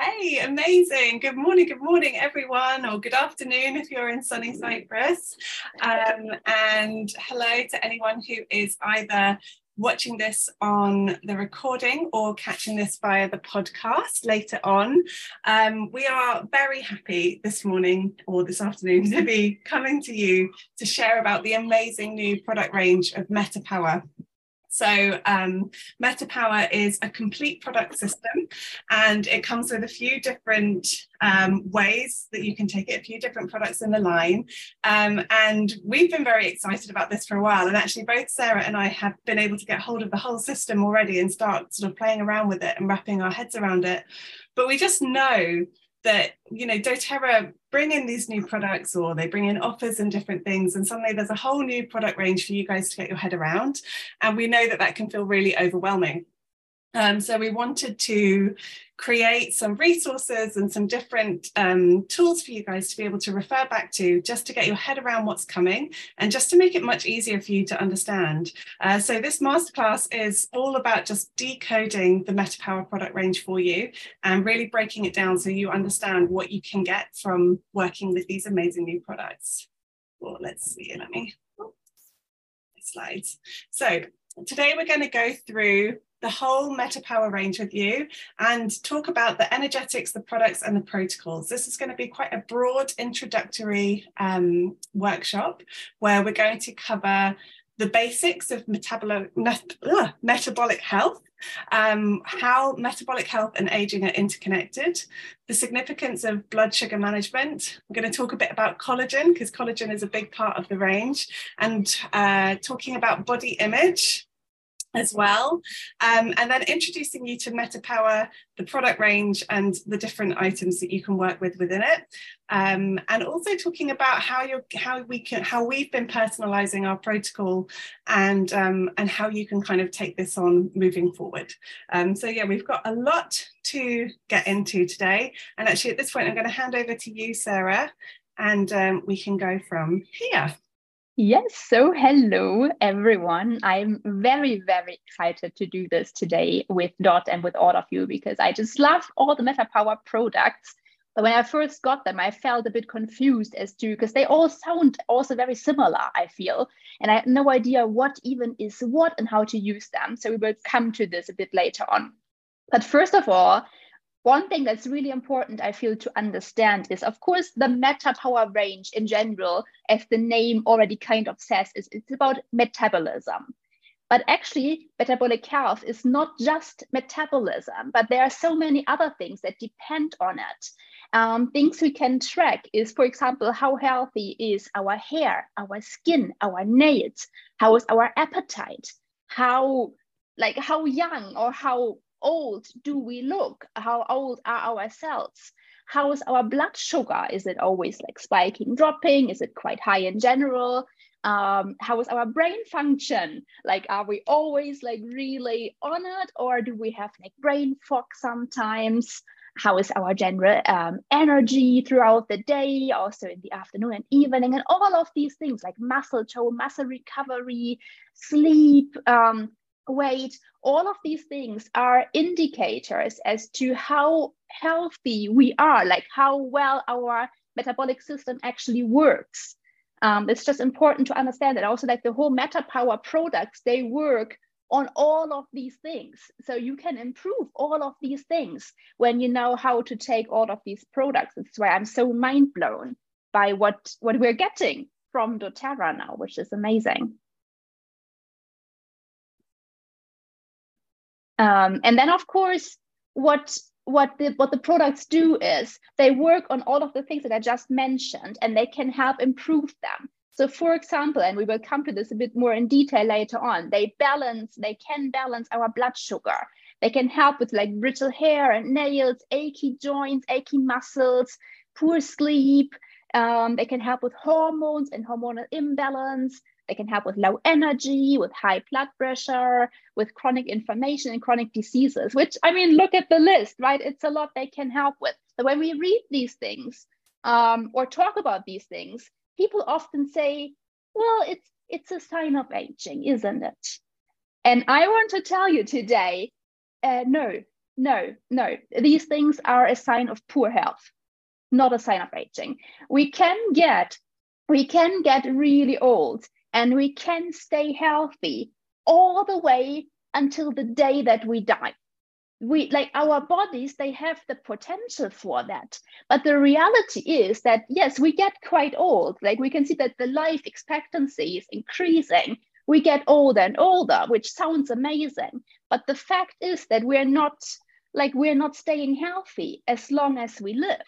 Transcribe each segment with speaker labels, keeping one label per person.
Speaker 1: Hey, amazing. Good morning, good morning, everyone, or good afternoon if you're in sunny Cyprus. Um, and hello to anyone who is either watching this on the recording or catching this via the podcast later on. Um, we are very happy this morning or this afternoon to be coming to you to share about the amazing new product range of Meta Power. So um, MetaPower is a complete product system and it comes with a few different um, ways that you can take it, a few different products in the line. Um, and we've been very excited about this for a while. And actually both Sarah and I have been able to get hold of the whole system already and start sort of playing around with it and wrapping our heads around it. But we just know that you know doterra bring in these new products or they bring in offers and different things and suddenly there's a whole new product range for you guys to get your head around. And we know that that can feel really overwhelming um, so we wanted to create some resources and some different um, tools for you guys to be able to refer back to just to get your head around what's coming and just to make it much easier for you to understand. Uh, so this masterclass is all about just decoding the MetaPower product range for you and really breaking it down so you understand what you can get from working with these amazing new products. Well, let's see, let me, slides. So today we're going to go through the whole Meta Power range with you and talk about the energetics, the products, and the protocols. This is going to be quite a broad introductory um, workshop where we're going to cover the basics of metabolo- met- uh, metabolic health, um, how metabolic health and aging are interconnected, the significance of blood sugar management. We're going to talk a bit about collagen because collagen is a big part of the range, and uh, talking about body image as well. Um, and then introducing you to MetaPower, the product range and the different items that you can work with within it. Um, and also talking about how you're how we can how we've been personalizing our protocol and um, and how you can kind of take this on moving forward. Um, so yeah, we've got a lot to get into today. And actually at this point, I'm going to hand over to you, Sarah, and um, we can go from here.
Speaker 2: Yes, so hello everyone. I'm very, very excited to do this today with Dot and with all of you because I just love all the MetaPower products. But when I first got them, I felt a bit confused as to because they all sound also very similar, I feel. And I had no idea what even is what and how to use them. So we will come to this a bit later on. But first of all, one thing that's really important, I feel, to understand is, of course, the meta power range in general, as the name already kind of says, is it's about metabolism. But actually, metabolic health is not just metabolism, but there are so many other things that depend on it. Um, things we can track is, for example, how healthy is our hair, our skin, our nails, how is our appetite, how like how young or how old do we look? How old are our cells? How is our blood sugar? Is it always like spiking, dropping? Is it quite high in general? Um, how is our brain function? Like, are we always like really on it, or do we have like brain fog sometimes? How is our general um, energy throughout the day, also in the afternoon and evening, and all of these things like muscle tone, muscle recovery, sleep, um, weight, all of these things are indicators as to how healthy we are, like how well our metabolic system actually works. Um, it's just important to understand that also like the whole meta power products, they work on all of these things. So you can improve all of these things when you know how to take all of these products. That's why I'm so mind blown by what, what we're getting from doTERRA now, which is amazing. Um, and then of course, what what the what the products do is they work on all of the things that I just mentioned and they can help improve them. So for example, and we will come to this a bit more in detail later on, they balance, they can balance our blood sugar. They can help with like brittle hair and nails, achy joints, achy muscles, poor sleep. Um, they can help with hormones and hormonal imbalance. They can help with low energy, with high blood pressure, with chronic inflammation and chronic diseases, which I mean, look at the list, right? It's a lot they can help with. So when we read these things um, or talk about these things, people often say, well, it's, it's a sign of aging, isn't it? And I want to tell you today, uh, no, no, no. These things are a sign of poor health, not a sign of aging. We can get we can get really old and we can stay healthy all the way until the day that we die. We like our bodies they have the potential for that. But the reality is that yes we get quite old. Like we can see that the life expectancy is increasing. We get older and older which sounds amazing. But the fact is that we're not like we're not staying healthy as long as we live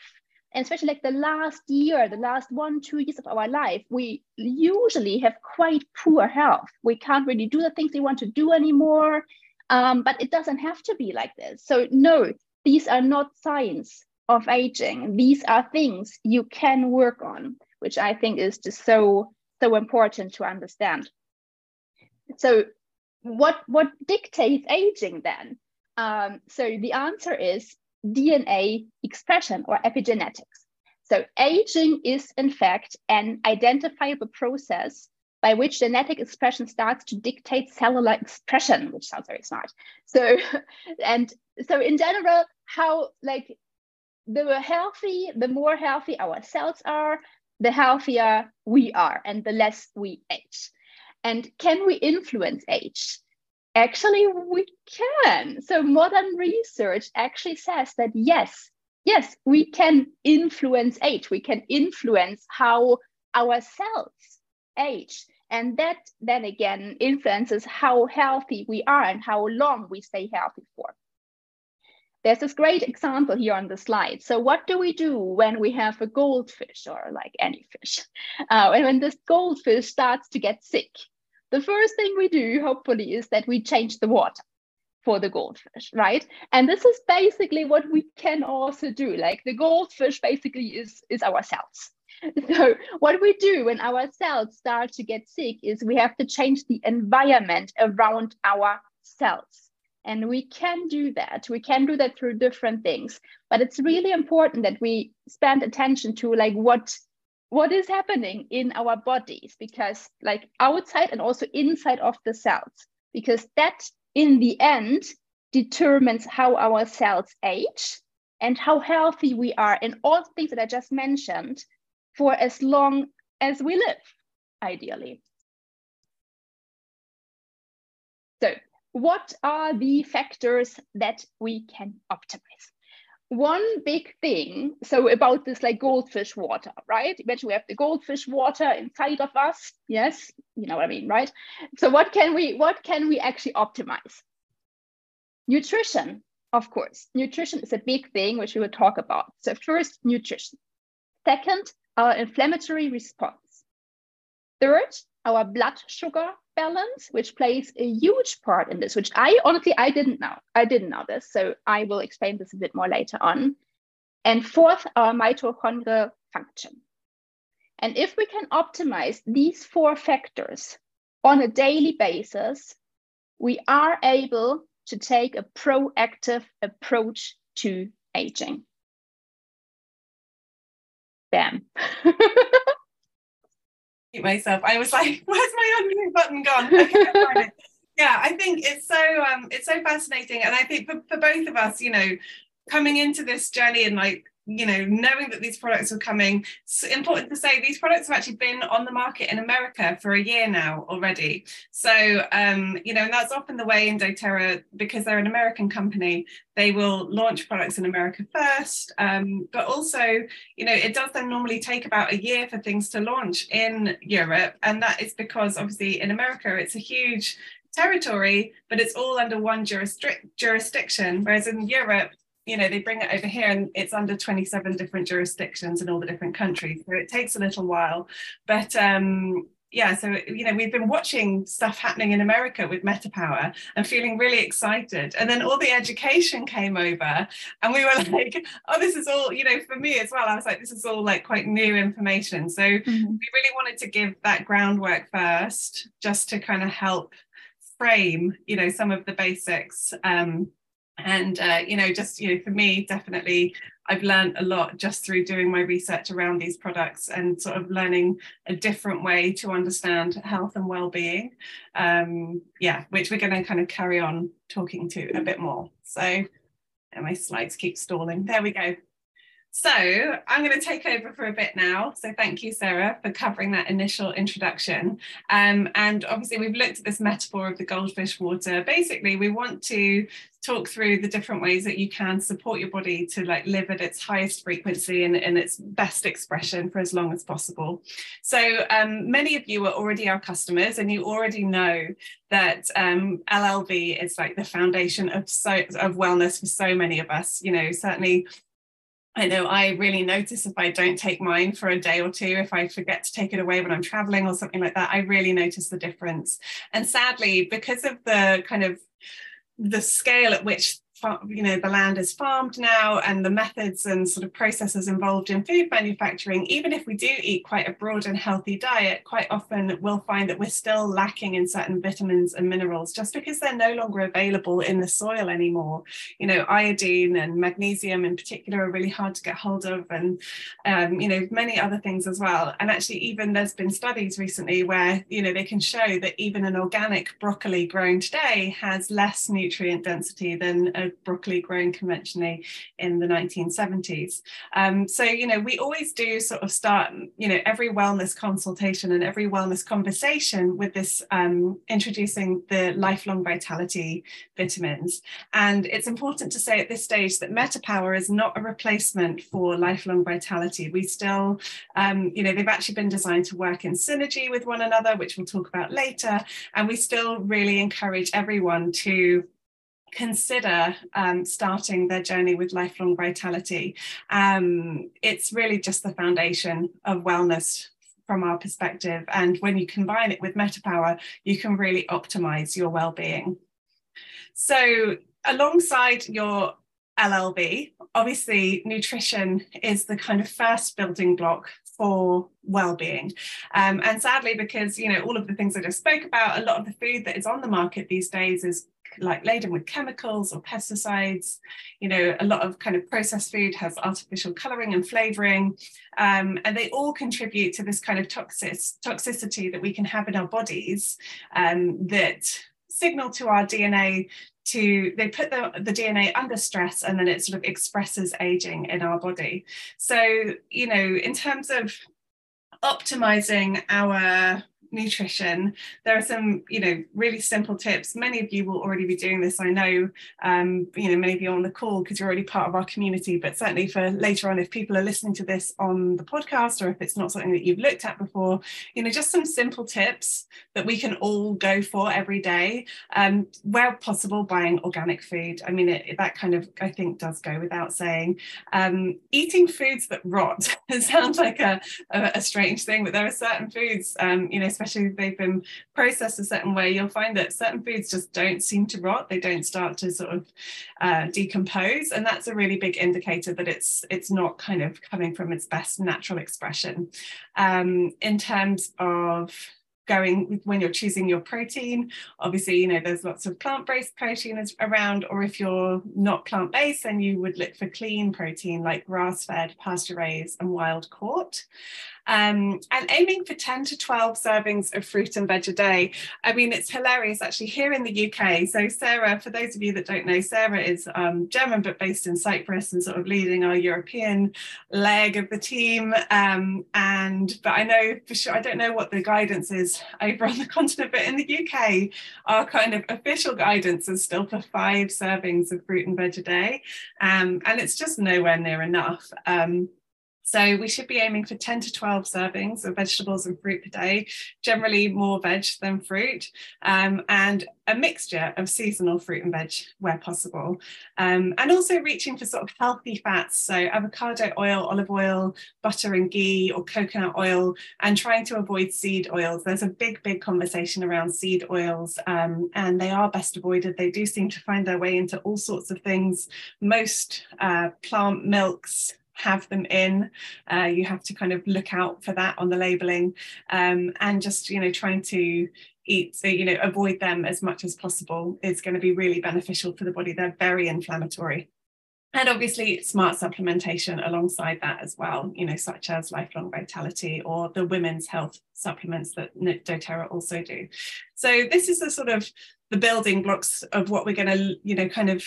Speaker 2: and especially like the last year the last one two years of our life we usually have quite poor health we can't really do the things we want to do anymore um, but it doesn't have to be like this. So, no, these are not signs of aging. These are things you can work on, which I think is just so, so important to understand. So, what, what dictates aging then? Um, so, the answer is DNA expression or epigenetics. So, aging is, in fact, an identifiable process by which genetic expression starts to dictate cellular expression, which sounds very smart. So, and so in general, how like the healthy, the more healthy our cells are, the healthier we are and the less we age. And can we influence age? Actually, we can. So modern research actually says that yes, yes, we can influence age. We can influence how our cells age. And that then again influences how healthy we are and how long we stay healthy for. There's this great example here on the slide. So what do we do when we have a goldfish or like any fish? Uh, and when this goldfish starts to get sick, the first thing we do, hopefully, is that we change the water for the goldfish, right? And this is basically what we can also do. Like the goldfish basically is, is ourselves. So what we do when our cells start to get sick is we have to change the environment around our cells. And we can do that. We can do that through different things. But it's really important that we spend attention to like what what is happening in our bodies because like outside and also inside of the cells because that in the end determines how our cells age and how healthy we are and all the things that i just mentioned for as long as we live, ideally. So what are the factors that we can optimize? One big thing, so about this like goldfish water, right? Imagine we have the goldfish water inside of us. Yes, you know what I mean, right? So what can we what can we actually optimize? Nutrition, of course. Nutrition is a big thing which we will talk about. So first, nutrition. Second, our inflammatory response. Third, our blood sugar balance, which plays a huge part in this, which I honestly, I didn't know. I didn't know this. So I will explain this a bit more later on. And fourth, our mitochondrial function. And if we can optimize these four factors on a daily basis, we are able to take a proactive approach to aging bam.
Speaker 1: myself. I was like, where's my unmute button gone? Okay, yeah, I think it's so um it's so fascinating. And I think for, for both of us, you know, coming into this journey and like you know, knowing that these products are coming, it's important to say these products have actually been on the market in America for a year now already. So, um, you know, and that's often the way in doTERRA because they're an American company, they will launch products in America first. Um, but also, you know, it does then normally take about a year for things to launch in Europe. And that is because obviously in America, it's a huge territory, but it's all under one jurisdiction. Whereas in Europe, you know they bring it over here and it's under 27 different jurisdictions in all the different countries. So it takes a little while. But um yeah so you know we've been watching stuff happening in america with metapower and feeling really excited. And then all the education came over and we were like oh this is all you know for me as well i was like this is all like quite new information. So mm-hmm. we really wanted to give that groundwork first just to kind of help frame you know some of the basics um and uh, you know just you know for me definitely i've learned a lot just through doing my research around these products and sort of learning a different way to understand health and well-being um, yeah which we're going to kind of carry on talking to a bit more so my slides keep stalling. There we go. So I'm going to take over for a bit now. So thank you, Sarah, for covering that initial introduction. Um, and obviously we've looked at this metaphor of the goldfish water. Basically, we want to talk through the different ways that you can support your body to like live at its highest frequency and, in its best expression for as long as possible. So um, many of you are already our customers and you already know that um, LLV is like the foundation of so of wellness for so many of us. You know, certainly I know I really notice if I don't take mine for a day or two, if I forget to take it away when I'm traveling or something like that, I really notice the difference. And sadly, because of the kind of the scale at which you know the land is farmed now and the methods and sort of processes involved in food manufacturing even if we do eat quite a broad and healthy diet quite often we'll find that we're still lacking in certain vitamins and minerals just because they're no longer available in the soil anymore. You know iodine and magnesium in particular are really hard to get hold of and um, you know many other things as well. And actually even there's been studies recently where you know they can show that even an organic broccoli grown today has less nutrient density than a broccoli grown conventionally in the 1970s. Um, so, you know, we always do sort of start, you know, every wellness consultation and every wellness conversation with this um, introducing the lifelong vitality vitamins. And it's important to say at this stage that MetaPower is not a replacement for lifelong vitality. We still, um, you know, they've actually been designed to work in synergy with one another, which we'll talk about later. And we still really encourage everyone to consider um, starting their journey with lifelong vitality. Um, it's really just the foundation of wellness from our perspective. And when you combine it with MetaPower, you can really optimize your well-being. So alongside your LLV, obviously nutrition is the kind of first building block for well-being um, and sadly because you know all of the things i just spoke about a lot of the food that is on the market these days is like laden with chemicals or pesticides. You know, a lot of kind of processed food has artificial coloring and flavoring, um, and they all contribute to this kind of toxic toxicity that we can have in our bodies um, that signal to our DNA to they put the, the DNA under stress and then it sort of expresses aging in our body. So, you know, in terms of optimizing our nutrition. There are some you know really simple tips. Many of you will already be doing this i know um, you know you on the call because you're already part of our community. But certainly for later on if people are listening to this on the podcast or if it's not something that you've looked at before you know just some simple tips that we can all go for every day um, where possible buying organic food. I mean it, that kind of i think does go without saying. Um, eating foods that rot. Sounds like a, a, a, strange thing but there are certain foods um, you know especially if they've been processed a certain way, you'll find that certain foods just don't seem to rot. They don't start to sort of uh, decompose, and that's a really big indicator that it's it's not kind of coming from its best natural expression. Um, in terms of going when you're choosing your protein obviously you know there's lots of plant-based protein around or if you're not plant-based then you would look for clean protein like grass-fed pasture raised and wild caught um, and aiming for 10 to 12 servings of fruit and veg a day. I mean, it's hilarious actually here in the UK. So, Sarah, for those of you that don't know, Sarah is um, German but based in Cyprus and sort of leading our European leg of the team. Um, and but I know for sure, I don't know what the guidance is over on the continent, but in the UK, our kind of official guidance is still for five servings of fruit and veg a day. Um, and it's just nowhere near enough. Um, so we should be aiming for 10 to 12 servings of vegetables and fruit per day, generally more veg than fruit, um, and a mixture of seasonal fruit and veg where possible. Um, and also reaching for sort of healthy fats, so avocado oil, olive oil, butter and ghee, or coconut oil, and trying to avoid seed oils. There's a big, big conversation around seed oils, um, and they are best avoided. They do seem to find their way into all sorts of things. Most uh, plant milks, have them in. Uh, you have to kind of look out for that on the labeling um, and just, you know, trying to eat, so, you know, avoid them as much as possible is going to be really beneficial for the body. They're very inflammatory. And obviously, smart supplementation alongside that as well, you know, such as lifelong vitality or the women's health supplements that doTERRA also do. So, this is the sort of the building blocks of what we're going to, you know, kind of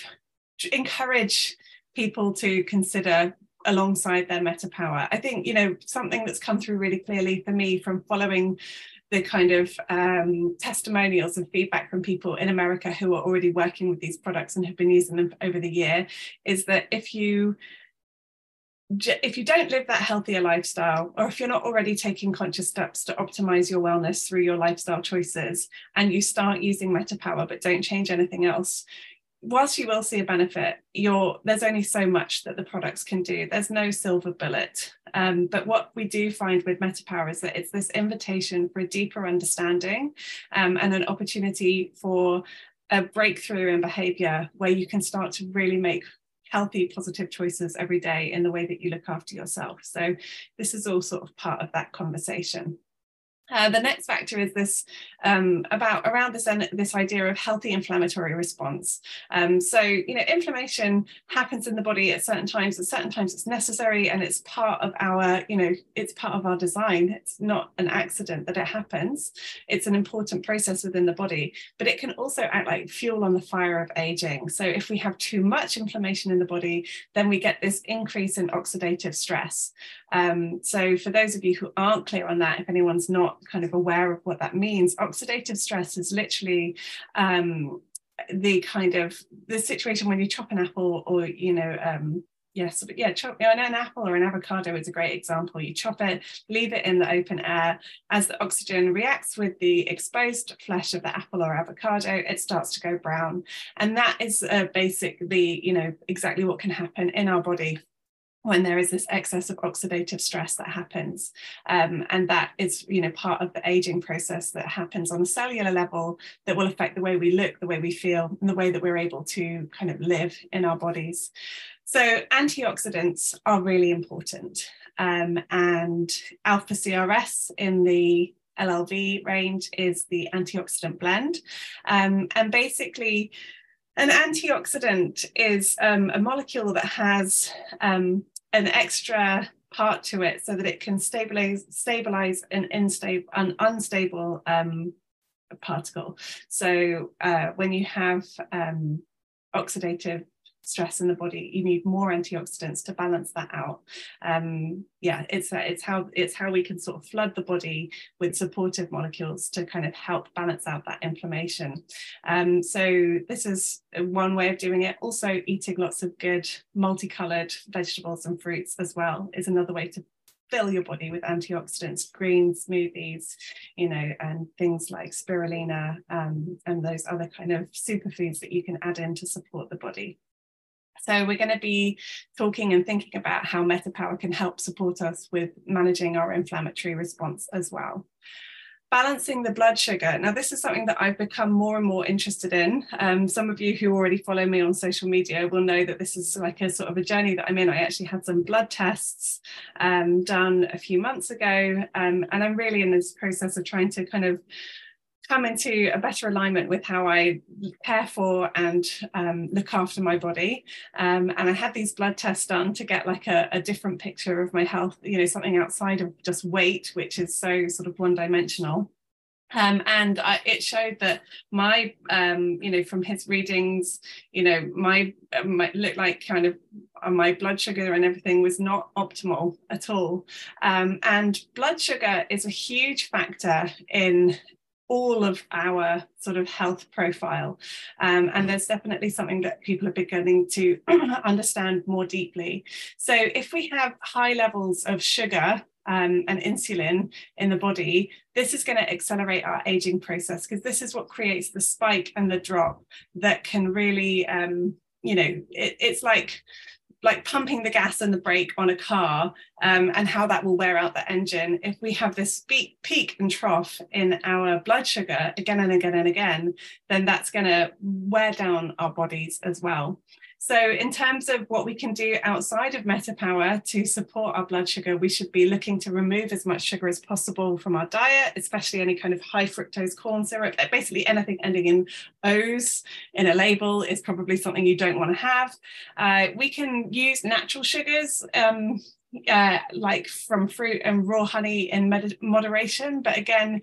Speaker 1: encourage people to consider alongside their meta power. I think, you know, something that's come through really clearly for me from following the kind of um, testimonials and feedback from people in America who are already working with these products and have been using them over the year is that if you if you don't live that healthier lifestyle, or if you're not already taking conscious steps to optimize your wellness through your lifestyle choices, and you start using MetaPower but don't change anything else, whilst you will see a benefit, there's only so much that the products can do. There's no silver bullet. Um, but what we do find with MetaPower is that it's this invitation for a deeper understanding um, and an opportunity for a breakthrough in behavior where you can start to really make healthy, positive choices every day in the way that you look after yourself. So this is all sort of part of that conversation. Uh, the next factor is this um, about around this this idea of healthy inflammatory response. Um, so you know, inflammation happens in the body at certain times. At certain times, it's necessary, and it's part of our you know it's part of our design. It's not an accident that it happens. It's an important process within the body, but it can also act like fuel on the fire of aging. So if we have too much inflammation in the body, then we get this increase in oxidative stress. Um, so for those of you who aren't clear on that, if anyone's not kind of aware of what that means, oxidative stress is literally um, the kind of the situation when you chop an apple or you know um, yes yeah chop you know, an apple or an avocado is a great example. You chop it leave it in the open air. As the oxygen reacts with the exposed flesh of the apple or avocado it starts to go brown. And that is uh, basically you know exactly what can happen in our body when there is this excess of oxidative stress that happens. Um, and that is you know part of the aging process that happens on a cellular level that will affect the way we look the way we feel and the way that we're able to kind of live in our bodies. So antioxidants are really important. Um, and alpha crs in the llv range is the antioxidant blend. Um, and basically an antioxidant is um, a molecule that has um, an extra part to it so that it can stabilize stabilize an unstable an unstable um, particle. So uh, when you have um, oxidative stress in the body. You need more antioxidants to balance that out. Um, yeah it's it's how it's how we can sort of flood the body with supportive molecules to kind of help balance out that inflammation. Um, so this is one way of doing it. Also eating lots of good multicolored vegetables and fruits as well is another way to fill your body with antioxidants, green smoothies, you know, and things like spirulina um, and those other kind of superfoods that you can add in to support the body. So we're going to be talking and thinking about how MetaPower can help support us with managing our inflammatory response as well. Balancing the blood sugar. Now, this is something that I've become more and more interested in. Um, some of you who already follow me on social media will know that this is like a sort of a journey that I'm in. I actually had some blood tests um, done a few months ago, um, and I'm really in this process of trying to kind of come into a better alignment with how I care for and um, look after my body. Um, and I had these blood tests done to get like a, a, different picture of my health, you know, something outside of just weight, which is so sort of one dimensional. Um, and I, it showed that my, um, you know, from his readings, you know, my, my looked like kind of uh, my blood sugar and everything was not optimal at all. Um, and blood sugar is a huge factor in all of our sort of health profile. Um, and there's definitely something that people are beginning to understand more deeply. So if we have high levels of sugar um, and insulin in the body, this is going to accelerate our aging process because this is what creates the spike and the drop that can really, um, you know, it, it's like like pumping the gas and the brake on a car um, and how that will wear out the engine. If we have this peak, peak and trough in our blood sugar again and again and again, then that's going to wear down our bodies as well. So, in terms of what we can do outside of MetaPower to support our blood sugar, we should be looking to remove as much sugar as possible from our diet, especially any kind of high fructose corn syrup. Basically, anything ending in O's in a label is probably something you don't want to have. Uh, we can use natural sugars. Um, uh, like from fruit and raw honey in moderation. But again,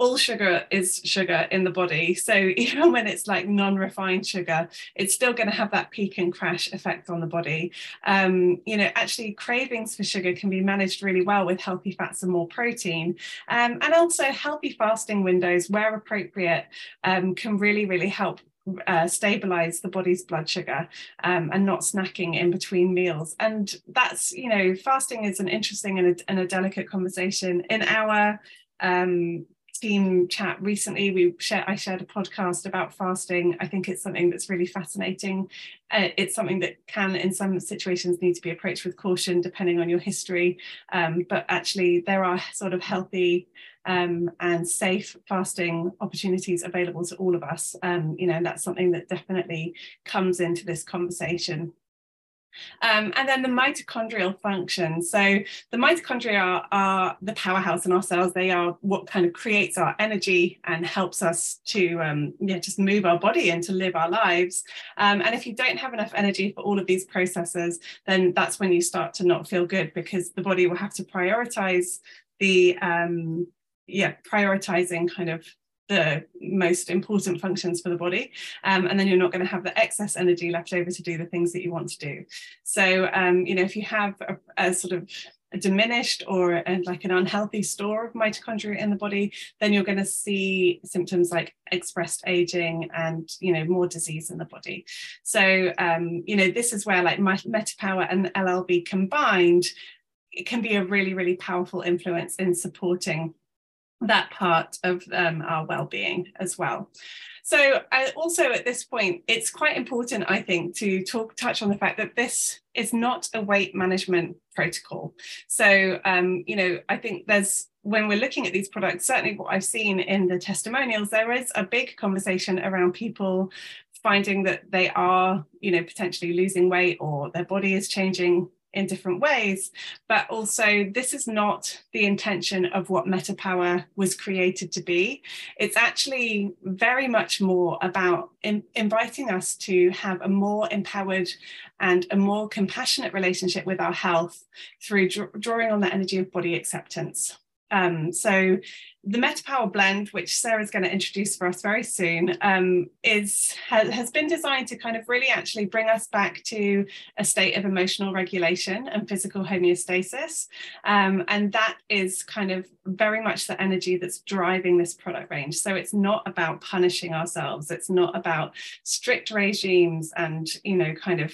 Speaker 1: all sugar is sugar in the body. So even when it's like non-refined sugar, it's still going to have that peak and crash effect on the body. Um, you know, actually cravings for sugar can be managed really well with healthy fats and more protein. Um, and also healthy fasting windows where appropriate um, can really, really help uh, stabilize the body's blood sugar um, and not snacking in between meals. And that's, you know, fasting is an interesting and a, and a delicate conversation. In our um, team chat recently we shared i shared a podcast about fasting. I think it's something that's really fascinating. Uh, it's something that can in some situations need to be approached with caution depending on your history. Um, but actually there are sort of healthy um, and safe fasting opportunities available to all of us. Um, you know and that's something that definitely comes into this conversation um, and then the mitochondrial function. So the mitochondria are, are, the powerhouse in our cells. They are what kind of creates our energy and helps us to um, yeah, just move our body and to live our lives. Um, and if you don't have enough energy for all of these processes, then that's when you start to not feel good because the body will have to prioritize the um, yeah prioritizing kind of the most important functions for the body um, and then you're not going to have the excess energy left over to do the things that you want to do. So um, you know if you have a, a sort of a diminished or a, like an unhealthy store of mitochondria in the body then you're going to see symptoms like expressed aging and you know more disease in the body. So um, you know this is where like metapower and LLV combined it can be a really really powerful influence in supporting that part of um, our well-being as well. So I also at this point, it's quite important, I think, to talk touch on the fact that this is not a weight management protocol. So um, you know, I think there's when we're looking at these products, certainly what I've seen in the testimonials, there is a big conversation around people finding that they are, you know, potentially losing weight or their body is changing in different ways, but also this is not the intention of what MetaPower was created to be. It's actually very much more about in, inviting us to have a more empowered and a more compassionate relationship with our health through dr- drawing on the energy of body acceptance. Um, so the MetaPower blend, which Sarah's going to introduce for us very soon, um, is has, has, been designed to kind of really actually bring us back to a state of emotional regulation and physical homeostasis, um, and that is kind of very much the energy that's driving this product range. So it's not about punishing ourselves. It's not about strict regimes and you know kind of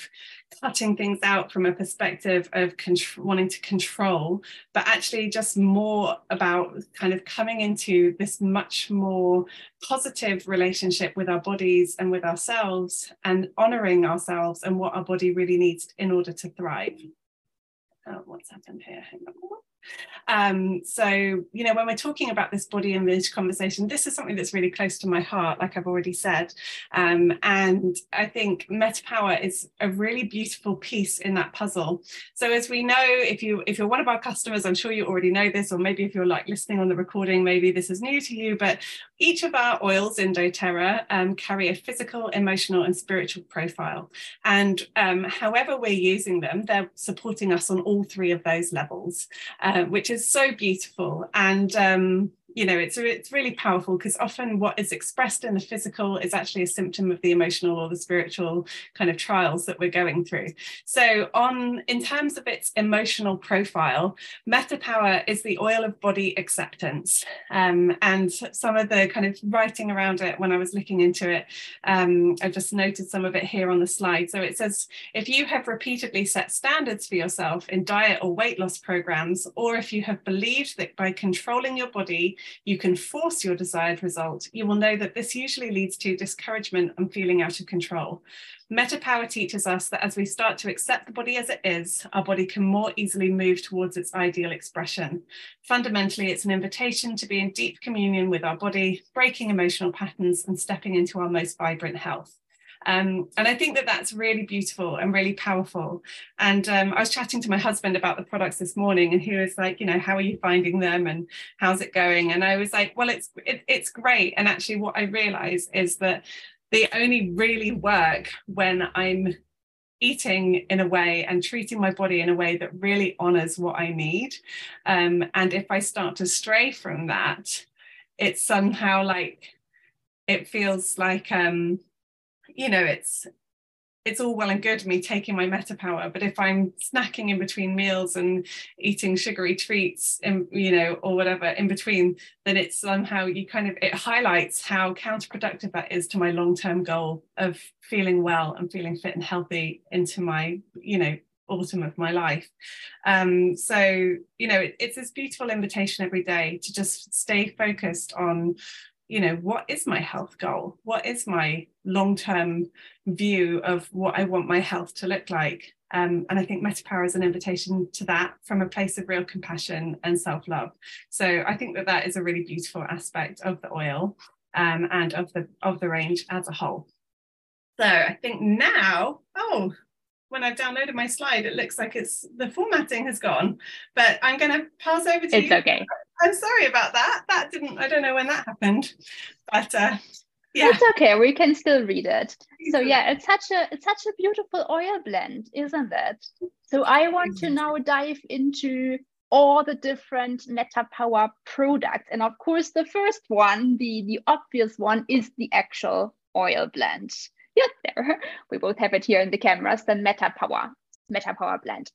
Speaker 1: cutting things out from a perspective of wanting to control, but actually just more about kind of coming into this much more positive relationship with our bodies and with ourselves and honoring ourselves and what our body really needs in order to thrive. Oh, what's happened here? Hang on. Um, so, you know, when we're talking about this body image conversation, this is something that's really close to my heart, like I've already said. Um, and I think MetaPower is a really beautiful piece in that puzzle. So as we know, if you if you're one of our customers, I'm sure you already know this, or maybe if you're like listening on the recording, maybe this is new to you, but each of our oils in doTERRA um, carry a physical, emotional, and spiritual profile. And um, however we're using them, they're supporting us on all three of those levels. Uh, which is so beautiful. And um, you know it's it's really powerful because often what is expressed in the physical is actually a symptom of the emotional or the spiritual kind of trials that we're going through. So on in terms of its emotional profile metapower is the oil of body acceptance. Um, and some of the kind of writing around it when i was looking into it um, i just noted some of it here on the slide. So it says if you have repeatedly set standards for yourself in diet or weight loss programs or if you have believed that by controlling your body you can force your desired result, you will know that this usually leads to discouragement and feeling out of control. MetaPower teaches us that as we start to accept the body as it is, our body can more easily move towards its ideal expression. Fundamentally, it's an invitation to be in deep communion with our body, breaking emotional patterns and stepping into our most vibrant health. Um, and I think that that's really beautiful and really powerful. And um, I was chatting to my husband about the products this morning, and he was like, you know, how are you finding them and how's it going? And I was like, well, it's it, it's great. And actually, what I realize is that they only really work when I'm eating in a way and treating my body in a way that really honors what I need. Um, and if I start to stray from that, it's somehow like it feels like um you know it's it's all well and good me taking my meta power but if i'm snacking in between meals and eating sugary treats and you know or whatever in between then it's somehow you kind of it highlights how counterproductive that is to my long-term goal of feeling well and feeling fit and healthy into my you know autumn of my life. Um, so you know it, it's this beautiful invitation every day to just stay focused on you know what is my health goal what is my long-term view of what i want my health to look like um, and i think metapower is an invitation to that from a place of real compassion and self-love so i think that that is a really beautiful aspect of the oil um, and of the of the range as a whole so i think now oh when I've downloaded my slide, it looks like it's the formatting has gone, but I'm going to pass over to
Speaker 2: it's
Speaker 1: you.
Speaker 2: It's okay.
Speaker 1: I'm sorry about that. That didn't, I don't know when that happened, but uh, yeah.
Speaker 2: It's okay. We can still read it. So yeah, it's such a, it's such a beautiful oil blend, isn't it? So I want to now dive into all the different Meta Power products. And of course, the first one, the, the obvious one is the actual oil blend yeah, there. We both have it here in the cameras, the Meta Power, Meta Power blend.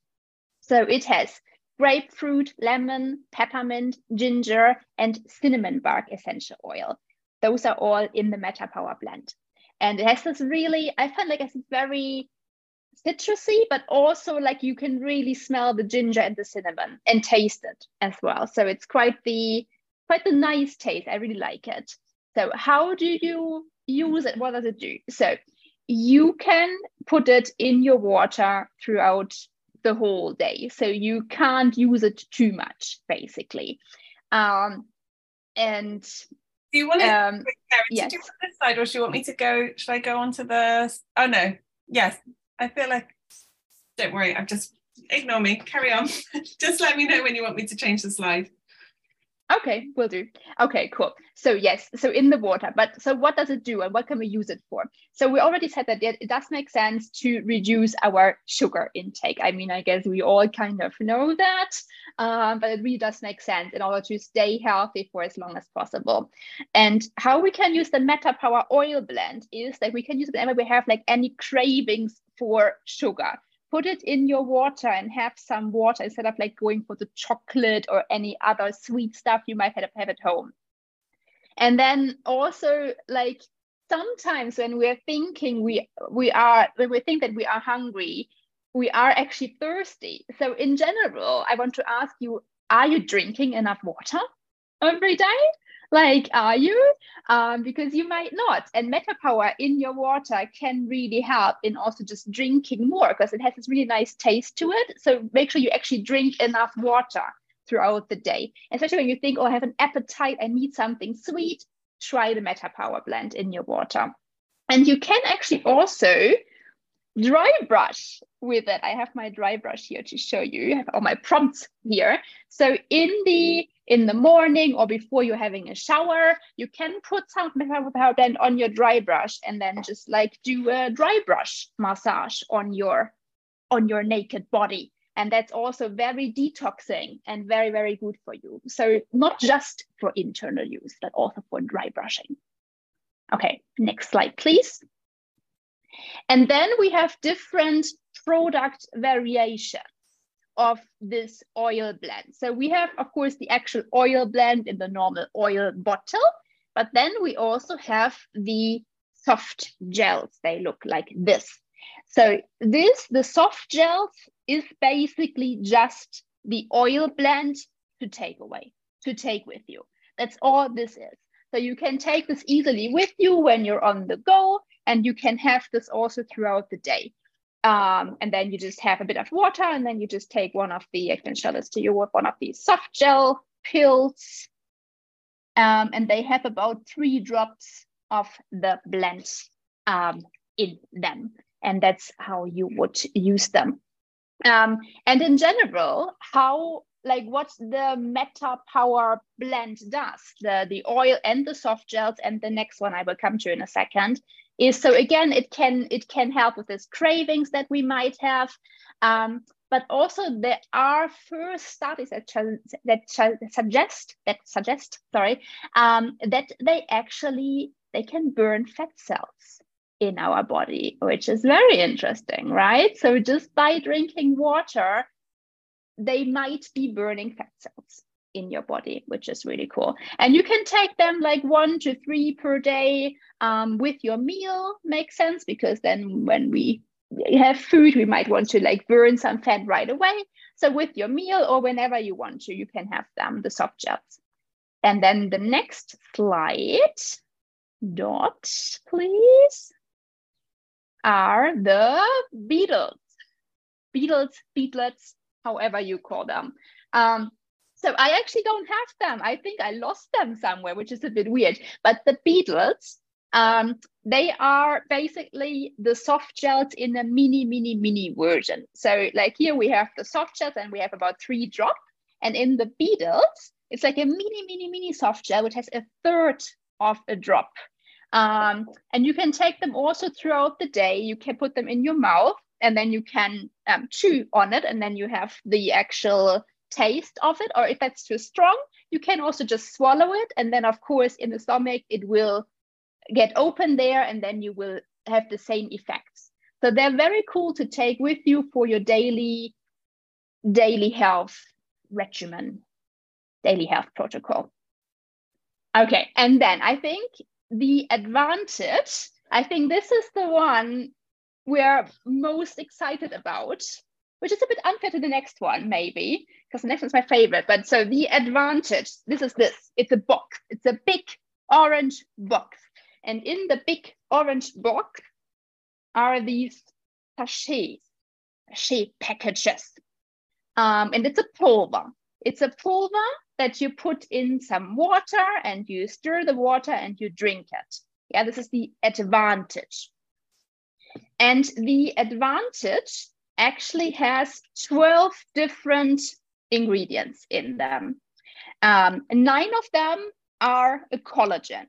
Speaker 2: So it has grapefruit, lemon, peppermint, ginger, and cinnamon bark essential oil. Those are all in the Meta Power blend. And it has this really, I find like it's very citrusy, but also like you can really smell the ginger and the cinnamon and taste it as well. So it's quite the quite the nice taste. I really like it. So how do you use it? What does it do? So you can put it in your water throughout the whole day. So you can't use it too much, basically. Um, and
Speaker 1: do you want to, um, yes. do this side or should you want me to go? Should I go on to the, oh no, yes. I feel like, don't worry, I've just, ignore me, carry on. just let me know when you want me to change the slide.
Speaker 2: Okay, will do. Okay, cool. So yes, so in the water, but so what does it do and what can we use it for? So we already said that it, does make sense to reduce our sugar intake. I mean, I guess we all kind of know that, um, but it really does make sense in order to stay healthy for as long as possible. And how we can use the Meta Power Oil Blend is that we can use it whenever we have like any cravings for sugar put it in your water and have some water instead of like going for the chocolate or any other sweet stuff you might have, at home. And then also like sometimes when we're thinking we we are when we think that we are hungry, we are actually thirsty. So in general, I want to ask you, are you drinking enough water every day? Like are you um, because you might not and meta power in your water can really help in also just drinking more because it has this really nice taste to it so make sure you actually drink enough water throughout the day especially when you think oh i have an appetite i need something sweet try the meta power blend in your water and you can actually also dry brush with it. I have my dry brush here to show you. I have all my prompts here. So in the in the morning or before you're having a shower, you can put some blend on your dry brush and then just like do a dry brush massage on your on your naked body. And that's also very detoxing and very, very good for you. So not just for internal use, but also for dry brushing. Okay, next slide, please. And then we have different product variations of this oil blend. So we have, of course, the actual oil blend in the normal oil bottle, but then we also have the soft gels. They look like this. So this, the soft gels, is basically just the oil blend to take away, to take with you. That's all this is. So you can take this easily with you when you're on the go, and you can have this also throughout the day. Um, and then you just have a bit of water, and then you just take one of the, this to you, with one of these soft gel pills. Um, and they have about three drops of the blend um, in them. And that's how you would use them. Um, and in general, how like what the meta power blend does the the oil and the soft gels and the next one i will come to in a second is so again it can it can help with this cravings that we might have um, but also there are first studies that, that suggest that suggest sorry um, that they actually they can burn fat cells in our body, which is very interesting, right? So just by drinking water, they might be burning fat cells in your body, which is really cool. And you can take them like one to three per day um, with your meal, makes sense because then when we have food, we might want to like burn some fat right away. So with your meal or whenever you want to, you can have them, the soft gels. And then the next slide, dot, please, are the beetles. Beetles, beetlets, however you call them. Um, so I actually don't have them. I think I lost them somewhere, which is a bit weird. But the beetles, um, they are basically the soft gels in a mini, mini, mini version. So like here we have the soft gels and we have about three drop. And in the beetles, it's like a mini, mini, mini soft gel, which has a third of a drop. Um, and you can take them also throughout the day. You can put them in your mouth and then you can um, chew on it and then you have the actual taste of it or if that's too strong you can also just swallow it and then of course in the stomach it will get open there and then you will have the same effects. So they're very cool to take with you for your daily daily health regimen daily health protocol. Okay and then i think the advantage i think this is the one we're most excited about which is a bit unfair to the next one, maybe, because the next one's my favorite. But so the advantage, this is this, it's a box. It's a big orange box. And in the big orange box are these sachets, sachet packages. Um, and it's a pulver. It's a pulver that you put in some water and you stir the water and you drink it. Yeah, this is the advantage. And the advantage actually has 12 different ingredients in them. Um, nine of them are a collagen.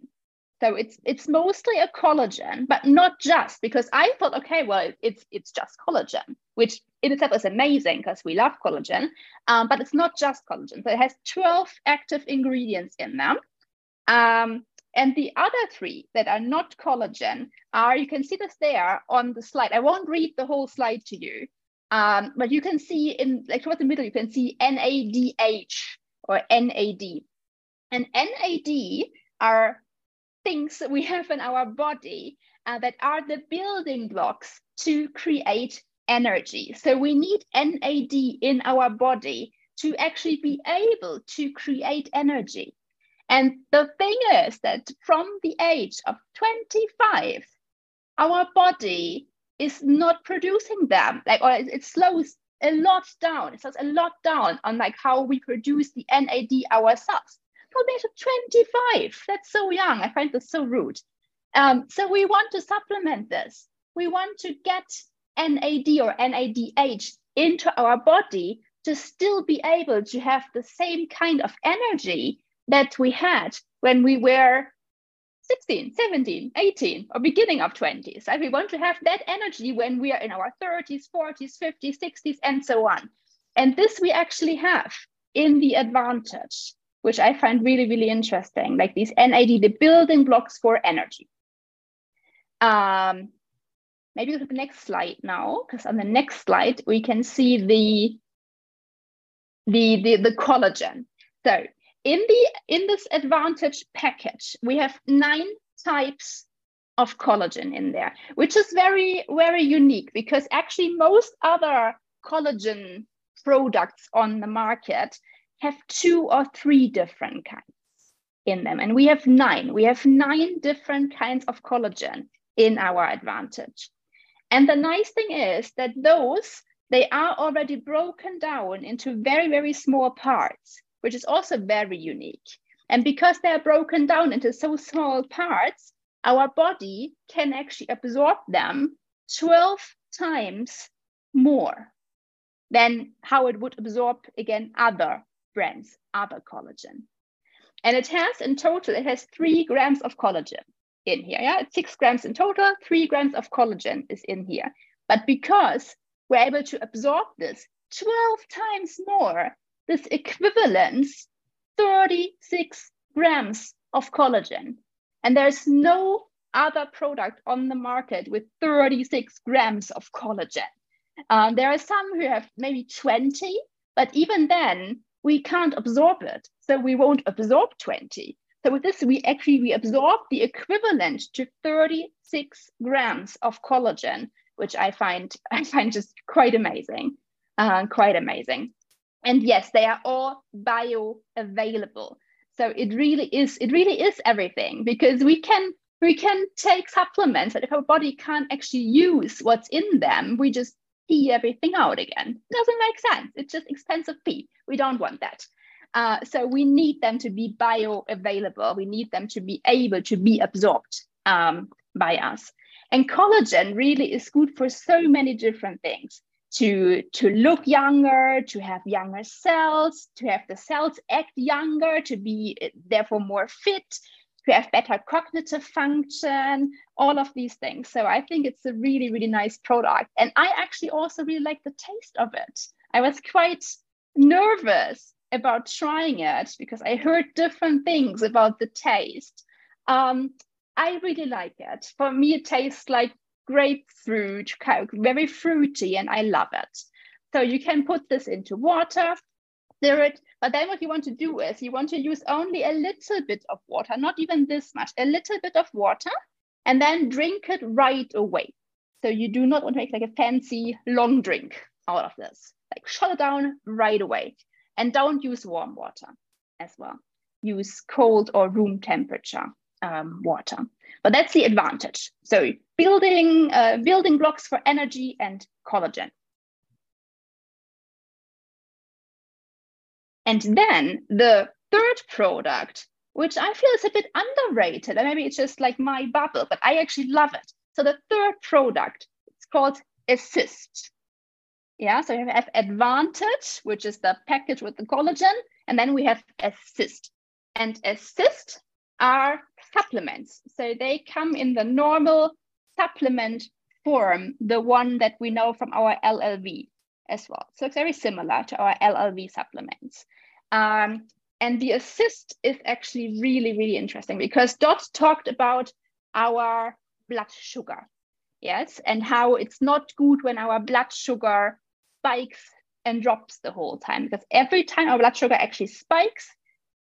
Speaker 2: So it's it's mostly a collagen, but not just because I thought, okay, well, it's it's just collagen, which in itself is amazing because we love collagen. Um, but it's not just collagen. So it has 12 active ingredients in them. Um, and the other three that are not collagen are, you can see this there on the slide. I won't read the whole slide to you, um, but you can see in like towards the middle, you can see NADH or NAD. And NAD are things that we have in our body uh, that are the building blocks to create energy. So we need NAD in our body to actually be able to create energy. And the thing is that from the age of 25, our body is not producing them like or it slows a lot down it slows a lot down on like how we produce the nad ourselves. From age of 25 that's so young i find this so rude. Um, so we want to supplement this. We want to get nad or nadh into our body to still be able to have the same kind of energy that we had when we were 16, 17, 18, or beginning of 20s. Right? We want to have that energy when we are in our 30s, 40s, 50s, 60s, and so on. And this we actually have in the advantage, which I find really, really interesting, like these NAD, the building blocks for energy. Um, maybe go to the next slide now, because on the next slide, we can see the, the, the, the collagen. So in the in this advantage package we have nine types of collagen in there which is very very unique because actually most other collagen products on the market have two or three different kinds in them. And we have nine. We have nine different kinds of collagen in our advantage. And the nice thing is that those they are already broken down into very very small parts which is also very unique. And because they are broken down into so small parts, our body can actually absorb them 12 times more than how it would absorb, again, other brands, other collagen. And it has in total, it has three grams of collagen in here. Yeah, it's six grams in total, three grams of collagen is in here. But because we're able to absorb this 12 times more. This equivalents 36 grams of collagen. And there's no other product on the market with 36 grams of collagen. Um, there are some who have maybe 20, but even then we can't absorb it. So we won't absorb 20. So with this, we actually we absorb the equivalent to 36 grams of collagen, which I find I find just quite amazing, uh, quite amazing. And yes, they are all bioavailable. So it really is it really is everything because we can we can take supplements that if our body can't actually use what's in them, we just pee everything out again. It doesn't make sense. It's just expensive pee. We don't want that. Uh, so we need them to be bioavailable. We need them to be able to be absorbed um, by us. And collagen really is good for so many different things. To, to look younger, to have younger cells, to have the cells act younger, to be therefore more fit, to have better cognitive function, all of these things. So I think it's a really, really nice product. And I actually also really like the taste of it. I was quite nervous about trying it because I heard different things about the taste. Um, I really like it. For me, it tastes like grapefruit, very fruity, and I love it. So you can put this into water, stir it, but then what you want to do is you want to use only a little bit of water, not even this much, a little bit of water, and then drink it right away. So you do not want to make like a fancy long drink out of this. Like shut it down right away. And don't use warm water as well. Use cold or room temperature um, water. But that's the advantage. So building uh, building blocks for energy and collagen. And then the third product, which I feel is a bit underrated, and maybe it's just like my bubble, but I actually love it. So the third product, it's called Assist. Yeah, so we have Advantage, which is the package with the collagen, and then we have Assist. And Assist are supplements. So they come in the normal supplement form, the one that we know from our LLV as well. So it's very similar to our LLV supplements. Um, and the assist is actually really, really interesting because Dot talked about our blood sugar, yes, and how it's not good when our blood sugar spikes and drops the whole time because every time our blood sugar actually spikes,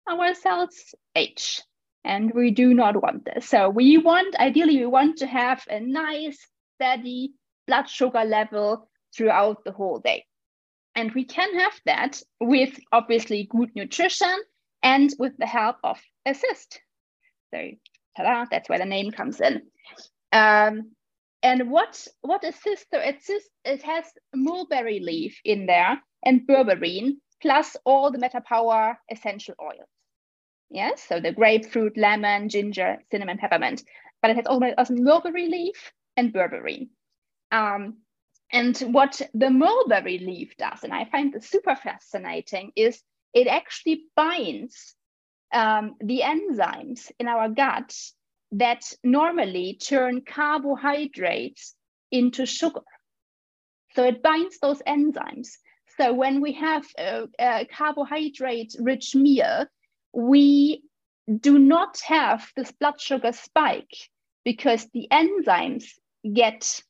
Speaker 2: our cells age and we do not want this. So we want, ideally, we want to have a nice, steady blood sugar level throughout the whole day. And we can have that with obviously good nutrition and with the help of assist. So ta-da, that's where the name comes in. Um, and what what assist? So assist it has mulberry leaf in there and berberine plus all the metapower essential oils. Yes, so the grapefruit, lemon, ginger, cinnamon, peppermint, but it has also mulberry leaf and berberine. Um, and what the mulberry leaf does, and I find this super fascinating, is it actually binds um, the enzymes in our gut that normally turn carbohydrates into sugar. So it binds those enzymes. So when we have a, a carbohydrate rich meal, we do not have this blood sugar spike because the enzymes get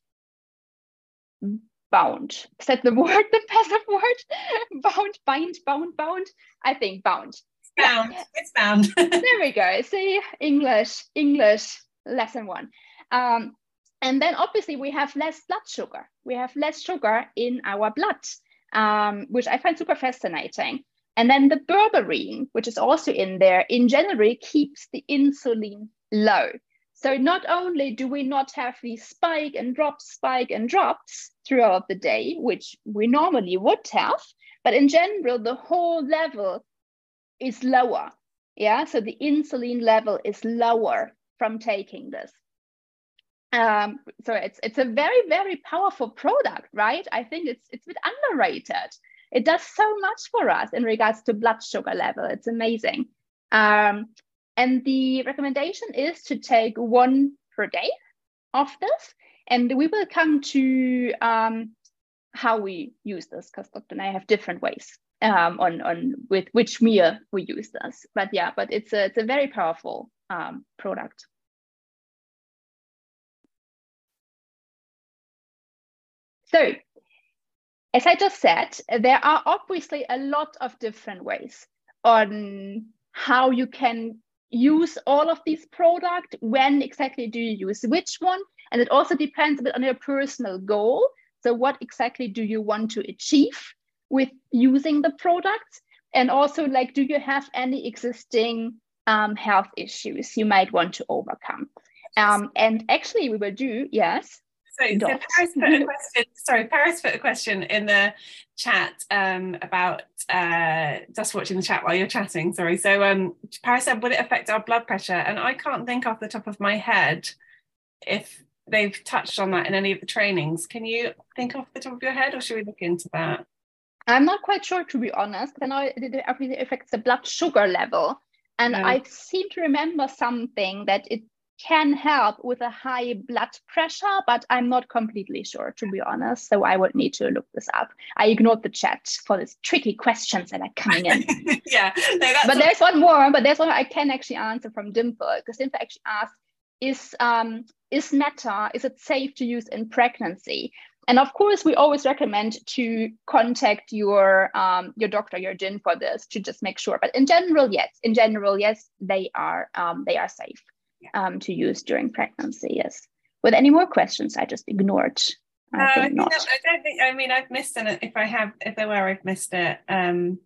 Speaker 2: bound. Is that the word, the passive word? bound, bind, bound, bound? I think bound.
Speaker 1: It's bound. It's bound.
Speaker 2: there we go. See, English, English, lesson one. Um, and then obviously we have less blood sugar. We have less sugar in our blood, um, which I find super fascinating. And then the berberine, which is also in there, in general keeps the insulin low. So not only do we not have these spike and drop, spike and drops throughout the day, which we normally would have, but in general, the whole level is lower. Yeah, so the insulin level is lower from taking this. Um, so it's it's a very very powerful product, right? I think it's it's a bit underrated. It does so much for us in regards to blood sugar level. It's amazing. Um, and the recommendation is to take one per day of this. And we will come to um, how we use this because Dot and I have different ways um, on on with which meal we use this. But yeah, but it's a it's a very powerful um, product. So, as I just said, there are obviously a lot of different ways on how you can use all of these products. When exactly do you use which one? And it also depends a bit on your personal goal. So, what exactly do you want to achieve with using the products? And also, like, do you have any existing um, health issues you might want to overcome? Um, and actually, we will do, yes.
Speaker 1: So, so Paris put a question. Sorry, Paris put a question in the chat um, about uh, just watching the chat while you're chatting. Sorry. So, um, Paris said, "Would it affect our blood pressure?" And I can't think off the top of my head if they've touched on that in any of the trainings. Can you think off the top of your head, or should we look into that?
Speaker 2: I'm not quite sure, to be honest. I know it affects the blood sugar level, and yeah. I seem to remember something that it can help with a high blood pressure, but I'm not completely sure, to be honest. So I would need to look this up. I ignored the chat for these tricky questions that are coming in.
Speaker 1: yeah.
Speaker 2: No, but there's one more, but there's one I can actually answer from Dimple, because Dimple actually asked, is um, is META, is it safe to use in pregnancy? And of course, we always recommend to contact your um, your doctor, your GYN for this to just make sure. But in general, yes, in general, yes, they are um, they are safe um, to use during pregnancy. Yes. With any more questions, I just ignored.
Speaker 1: I, uh, I, think I don't think. I mean, I've missed it. If I have, if there were, I've missed it. Um,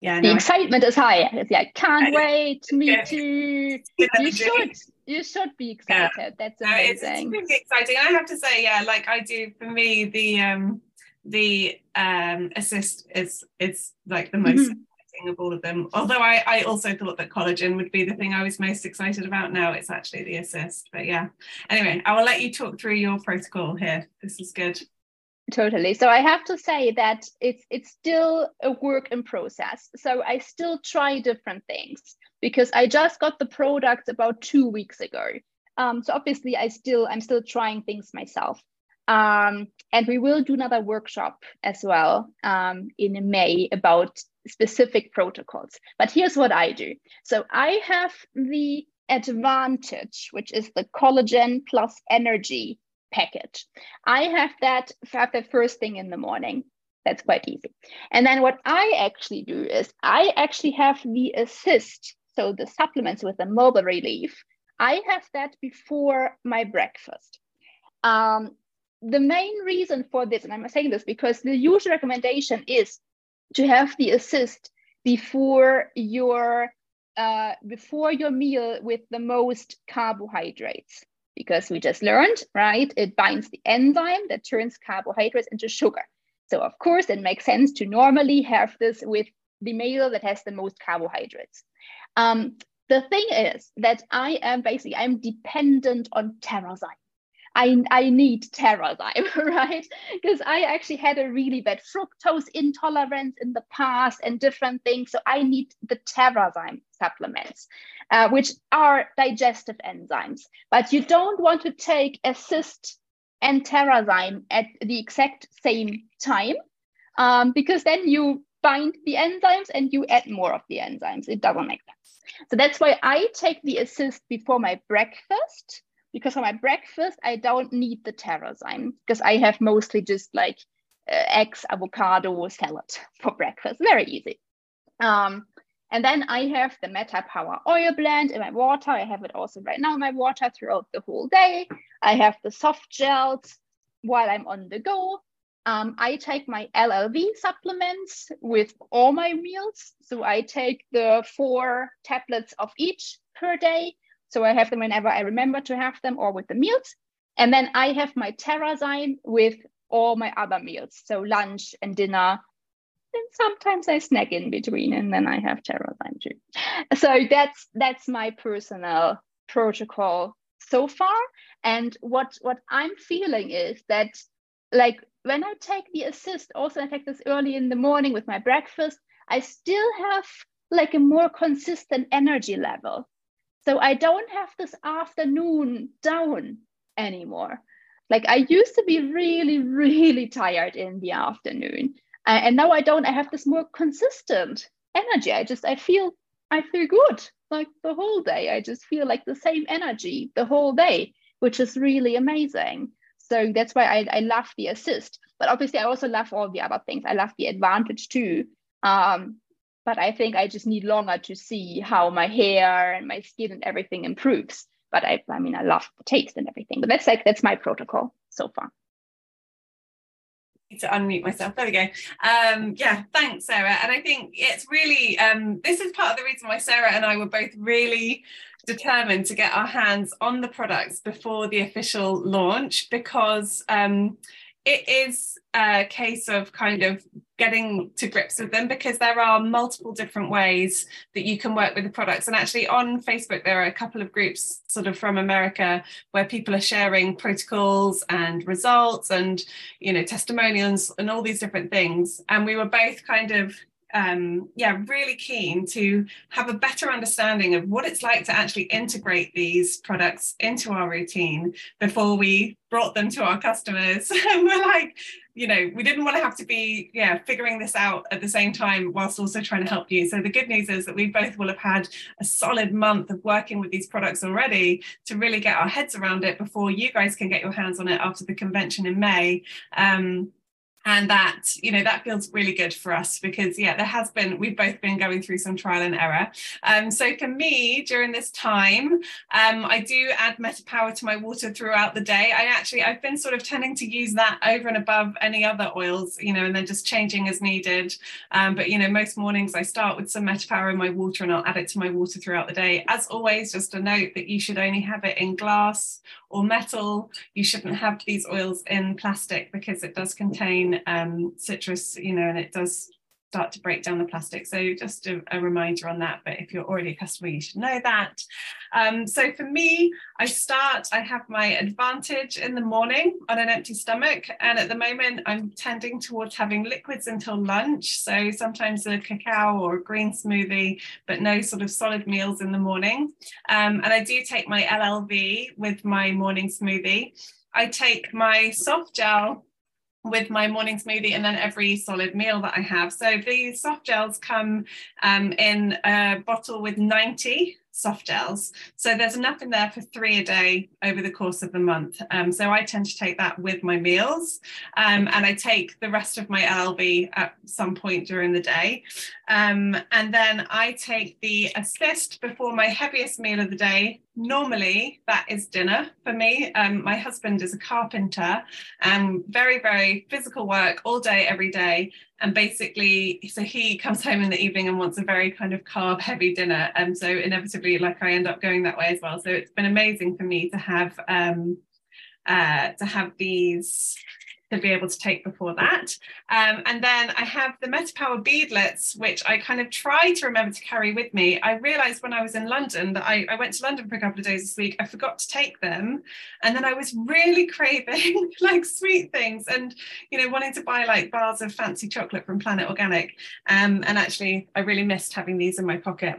Speaker 1: yeah.
Speaker 2: The no, excitement I, is high. Yeah, I can't I, wait. Me yeah. too. You should. You should be excited. Yeah. That's amazing.
Speaker 1: No, it's really exciting. I have to say, yeah, like I do. For me, the um, the um, assist is is like the most. Mm-hmm of all of them. Although I, I also thought that collagen would be the thing I was most excited about. Now it's actually the assist. But yeah. Anyway, I will let you talk through your protocol here. This is good.
Speaker 2: Totally. So I have to say that it's it's still a work in process. So I still try different things because I just got the product about two weeks ago. Um, so obviously I still I'm still trying things myself. Um, and we will do another workshop as well um, in May about specific protocols. But here's what I do. So I have the advantage, which is the collagen plus energy package. I have that have the first thing in the morning. That's quite easy. And then what I actually do is I actually have the assist, so the supplements with the mulberry leaf. I have that before my breakfast. Um, the main reason for this, and I'm saying this because the usual recommendation is to have the assist before your uh, before your meal with the most carbohydrates. Because we just learned right it binds the enzyme that turns carbohydrates into sugar. So of course it makes sense to normally have this with the meal that has the most carbohydrates. Um, the thing is that i am basically i'm dependent on Terrazyme I, I need Terrazyme, right? Because I actually had a really bad fructose intolerance in the past and different things. So I need the Terrazyme supplements, uh, which are digestive enzymes. But you don't want to take Assist and Terrazyme at the exact same time um, because then you bind the enzymes and you add more of the enzymes. It doesn't make sense. So that's why I take the Assist before my breakfast because for my breakfast, I don't need the Terrazyme because I have mostly just like uh, eggs, avocado, salad for breakfast. Very easy. Um, and then I have the Meta Power Oil Blend in my water. I have it also right now in my water throughout the whole day. I have the soft gels while I'm on the go. Um, I take my LLV supplements with all my meals. So I take the four tablets of each per day. So I have them whenever I remember to have them or with the meals. And then I have my Terrazyme with all my other meals. So lunch and dinner. And sometimes I snack in between and then I have Terrazyme too. So that's that's my personal protocol so far. And what what I'm feeling is that like when I take the assist, also I take this early in the morning with my breakfast, I still have like a more consistent energy level. So I don't have this afternoon down anymore. Like I used to be really, really tired in the afternoon. Uh, and now I don't. I have this more consistent energy. I just I feel I feel good like the whole day. I just feel like the same energy the whole day, which is really amazing. So that's why I, I love the assist. But obviously, I also love all the other things. I love the advantage too. Um, but I think I just need longer to see how my hair and my skin and everything improves. But I, I mean, I love the taste and everything. But that's like that's my protocol so far
Speaker 1: to unmute myself. There we go. Um, yeah, thanks, Sarah. And I think it's really um, this is part of the reason why Sarah and I were both really determined to get our hands on the products before the official launch because um, it is a case of kind of getting to grips with them because there are multiple different ways that you can work with the products. And actually on facebook there are a couple of groups sort of from america where people are sharing protocols and results and you know testimonials and all these different things. And we were both kind of um, yeah, really keen to have a better understanding of what it's like to actually integrate these products into our routine before we brought them to our customers. and we're like, you know, we didn't want to have to be, yeah, figuring this out at the same time whilst also trying to help you. So the good news is that we both will have had a solid month of working with these products already to really get our heads around it before you guys can get your hands on it after the convention in May. Um, and that you know that feels really good for us because yeah there has been we've both been going through some trial and error. Um, so for me during this time um, i do add meta power to my water throughout the day. I actually i've been sort of tending to use that over and above any other oils you know and then just changing as needed. Um, but you know most mornings i start with some meta power in my water and i'll add it to my water throughout the day. As always just a note that you should only have it in glass or metal. You shouldn't have these oils in plastic because it does contain um, citrus, you know, and it does start to break down the plastic. So just a, a, reminder on that, but if you're already a customer, you should know that. Um, so for me, I start, I have my advantage in the morning on an empty stomach. And at the moment, I'm tending towards having liquids until lunch. So sometimes a cacao or a green smoothie, but no sort of solid meals in the morning. Um, and I do take my LLV with my morning smoothie. I take my soft gel with my morning smoothie and then every solid meal that I have. So these soft gels come um, in a bottle with 90 soft gels. So there's enough in there for three a day over the course of the month. Um, so I tend to take that with my meals um, and I take the rest of my LLV at some point during the day. Um, and then I take the assist before my heaviest meal of the day. Normally, that is dinner for me. Um, my husband is a carpenter and very, very physical work all day, every day and basically so he comes home in the evening and wants a very kind of carb heavy dinner. And so inevitably like i end up going that way as well. So it's been amazing for me to have um uh to have these to be able to take before that. Um, and then I have the MetaPower beadlets, which I kind of try to remember to carry with me. I realized when I was in London that I, I went to London for a couple of days this week, I forgot to take them. And then I was really craving like sweet things and, you know, wanting to buy like bars of fancy chocolate from Planet Organic. Um, and actually, I really missed having these in my pocket.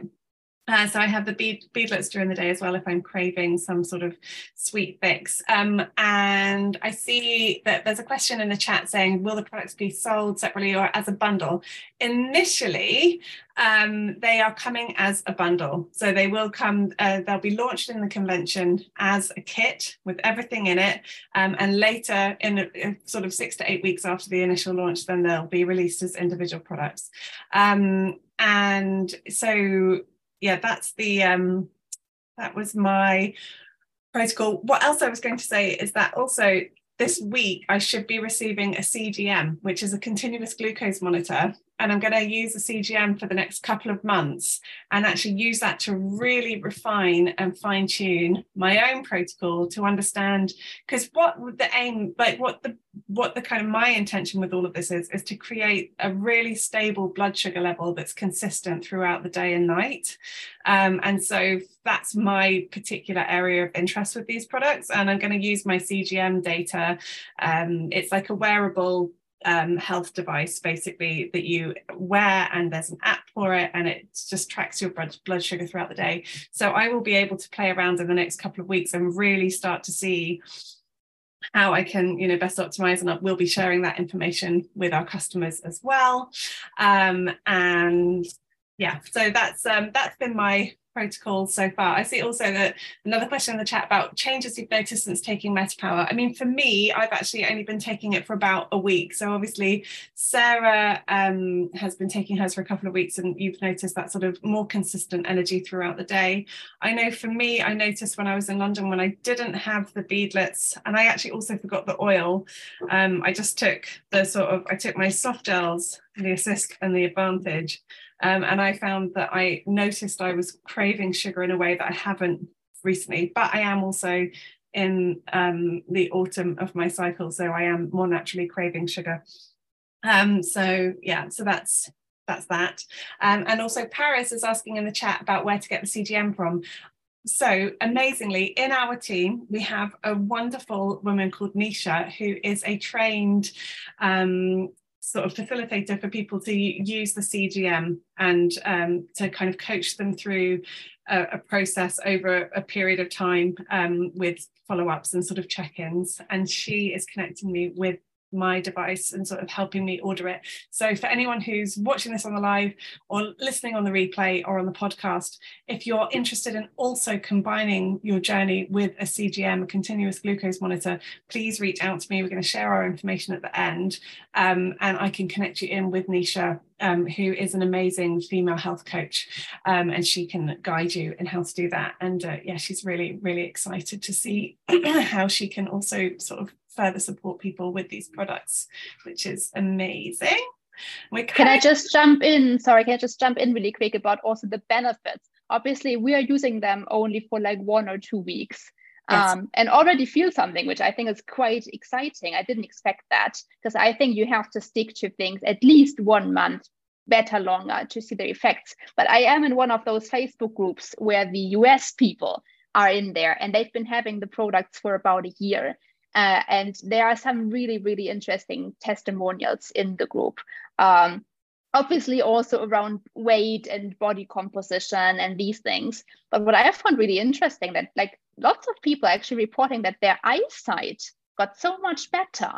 Speaker 1: Uh, so I have the bead, beadlets during the day as well if I'm craving some sort of sweet fix. Um, and I see that there's a question in the chat saying, will the products be sold separately or as a bundle? Initially, um, they are coming as a bundle. So they will come, uh, they'll be launched in the convention as a kit with everything in it. Um, and later, in, in, sort of six to eight weeks after the initial launch, then they'll be released as individual products. Um, and so yeah, that's the um, that was my protocol. What else I was going to say is that also this week I should be receiving a CGM, which is a continuous glucose monitor and I'm going to use the CGM for the next couple of months and actually use that to really refine and fine tune my own protocol to understand because what the aim like what the what the kind of my intention with all of this is is to create a really stable blood sugar level that's consistent throughout the day and night. Um, and so that's my particular area of interest with these products and i'm going to use my cgm data. Um, it's like a wearable um, health device basically that you wear and there's an app for it and it just tracks your blood, sugar throughout the day so i will be able to play around in the next couple of weeks and really start to see how I can, you know, best optimize, and we'll be sharing that information with our customers as well. Um, and yeah, so that's um, that's been my protocols so far. I see also that another question in the chat about changes you've noticed since taking MetaPower. I mean, for me, I've actually only been taking it for about a week. So obviously, Sarah um, has been taking hers for a couple of weeks, and you've noticed that sort of more consistent energy throughout the day. I know for me, I noticed when I was in London when I didn't have the beadlets, and I actually also forgot the oil. Um, I just took the sort of I took my soft gels, the assist and the advantage um, and I found that I noticed I was craving sugar in a way that I haven't recently, but I am also in um, the autumn of my cycle, so I am more naturally craving sugar. Um, so yeah, so that's that's that. Um, and also Paris is asking in the chat about where to get the CGM from. So amazingly, in our team, we have a wonderful woman called Nisha, who is a trained um, sort of facilitator for people to use the CGM and um, to kind of coach them through a, a process over a period of time um, with follow-ups and sort of check-ins. And she is connecting me with my device and sort of helping me order it. So for anyone who's watching this on the live or listening on the replay or on the podcast, if you're interested in also combining your journey with a CGM, a continuous glucose monitor, please reach out to me. We're going to share our information at the end um, and I can connect you in with Nisha um, who is an amazing female health coach, um, and she can guide you in how to do that. And uh, yeah, she's really, really excited to see how she can also sort of further support people with these products, which is amazing.
Speaker 2: Can I just jump in? Sorry, can I just jump in really quick about also the benefits? Obviously, we are using them only for like one or two weeks. Yes. Um, and already feel something, which I think is quite exciting. I didn't expect that because I think you have to stick to things at least one month, better longer to see the effects. But I am in one of those Facebook groups where the US people are in there and they've been having the products for about a year. Uh, and there are some really, really interesting testimonials in the group. Um, obviously, also around weight and body composition and these things. But what I found really interesting that like lots of people actually reporting that their eyesight got so much better.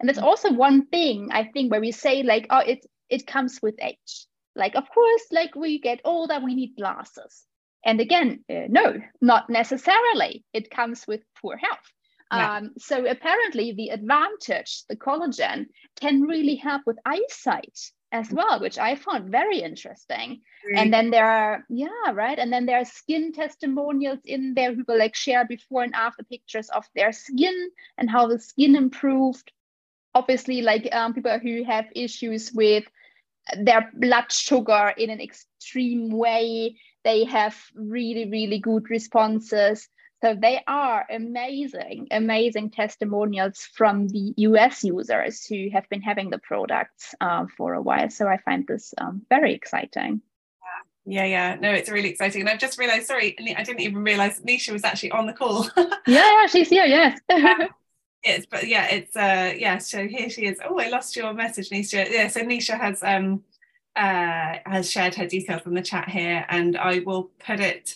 Speaker 2: And that's also one thing I think where we say like, oh, it it comes with age. Like, of course, like we get older, we need glasses. And again, uh, no, not necessarily. It comes with poor health. Yeah. Um, so apparently, the advantage, the collagen, can really help with eyesight as well, which I found very interesting. And then there are, yeah, right. And then there are skin testimonials in there who will like share before and after pictures of their skin and how the skin improved. Obviously, like um, people who have issues with their blood sugar in an extreme way, they have really, really good responses. So they are amazing, amazing testimonials from the US users who have been having the products uh, for a while. So I find this um, very exciting.
Speaker 1: Yeah, yeah, no, it's really exciting. And I've just realized, sorry, I didn't even realize Nisha was actually on the call.
Speaker 2: yeah, she's here, yes.
Speaker 1: it's but yeah, it's uh yeah, so here she is. Oh, I lost your message, Nisha. Yeah, so Nisha has um uh, has shared her details in the chat here, and I will put it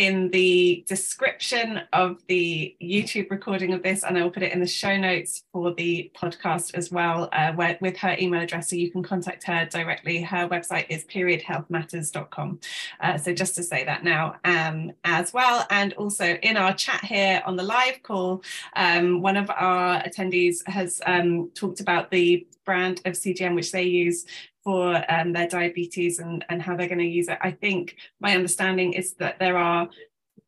Speaker 1: in the description of the YouTube recording of this, and I will put it in the show notes for the podcast as well, uh, where, with her email address, so you can contact her directly. Her website is periodhealthmatters.com. Uh, so just to say that now um, as well, and also in our chat here on the live call, um, one of our attendees has um, talked about the brand of CGM which they use for um, their diabetes and, and how they're going to use it. I think my understanding is that there are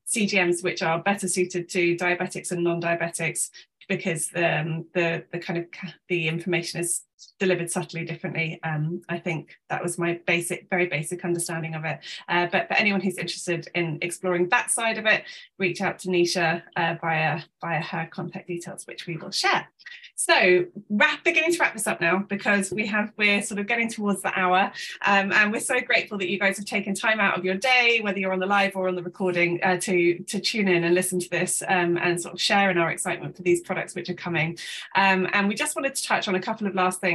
Speaker 1: CGMs which are better suited to diabetics and non-diabetics because um, the the kind of the information is delivered subtly differently. Um, I think that was my basic, very basic understanding of it. Uh, but for anyone who's interested in exploring that side of it, reach out to Nisha uh, via via her contact details, which we will share. So wrap, beginning to wrap this up now because we have we're sort of getting towards the hour, um, and we're so grateful that you guys have taken time out of your day, whether you're on the live or on the recording, uh, to to tune in and listen to this um, and sort of share in our excitement for these products which are coming. Um, and we just wanted to touch on a couple of last things.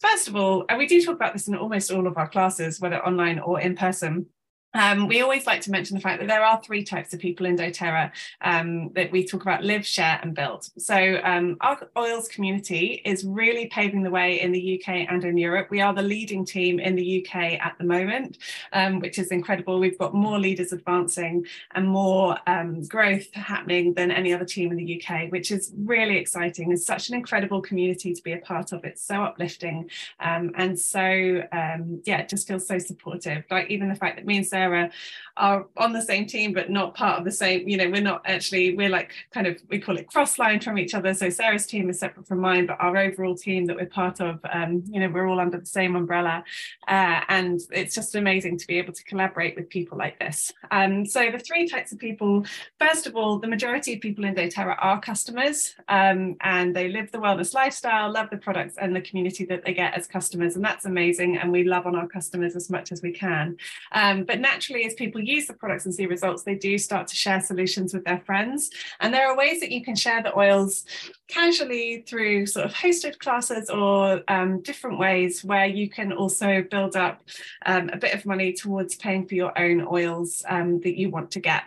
Speaker 1: First of all, and we do talk about this in almost all of our classes, whether online or in person Um, we always like to mention the fact that there are three types of people in doTERRA um, that we talk about live, share, and build. So, um, our oils community is really paving the way in the UK and in Europe. We are the leading team in the UK at the moment, um, which is incredible. We've got more leaders advancing and more um, growth happening than any other team in the UK, which is really exciting. It's such an incredible community to be a part of. It's so uplifting. Um, and so, yeah, it just feels so supportive. Like, even the fact that me and Sarah Sarah are on the same team but not part of the same you know we're not actually we're like kind of we call it cross line from each other. So Sarah's team is separate from mine but our overall team that we're part of um, you know we're all under the same umbrella. Uh, and it's just amazing to be able to collaborate with people like this. Um, so the three types of people first of all the majority of people in doTERRA are customers um, and they live the wellness lifestyle love the products and the community that they get as customers and that's amazing and we love on our customers as much as we can. Um, but naturally as people use the products and see results, they do start to share solutions with their friends. And there are ways that you can share the oils casually through sort of hosted classes or um, different ways where you can also build up um, a bit of money towards paying for your own oils um, that you want to get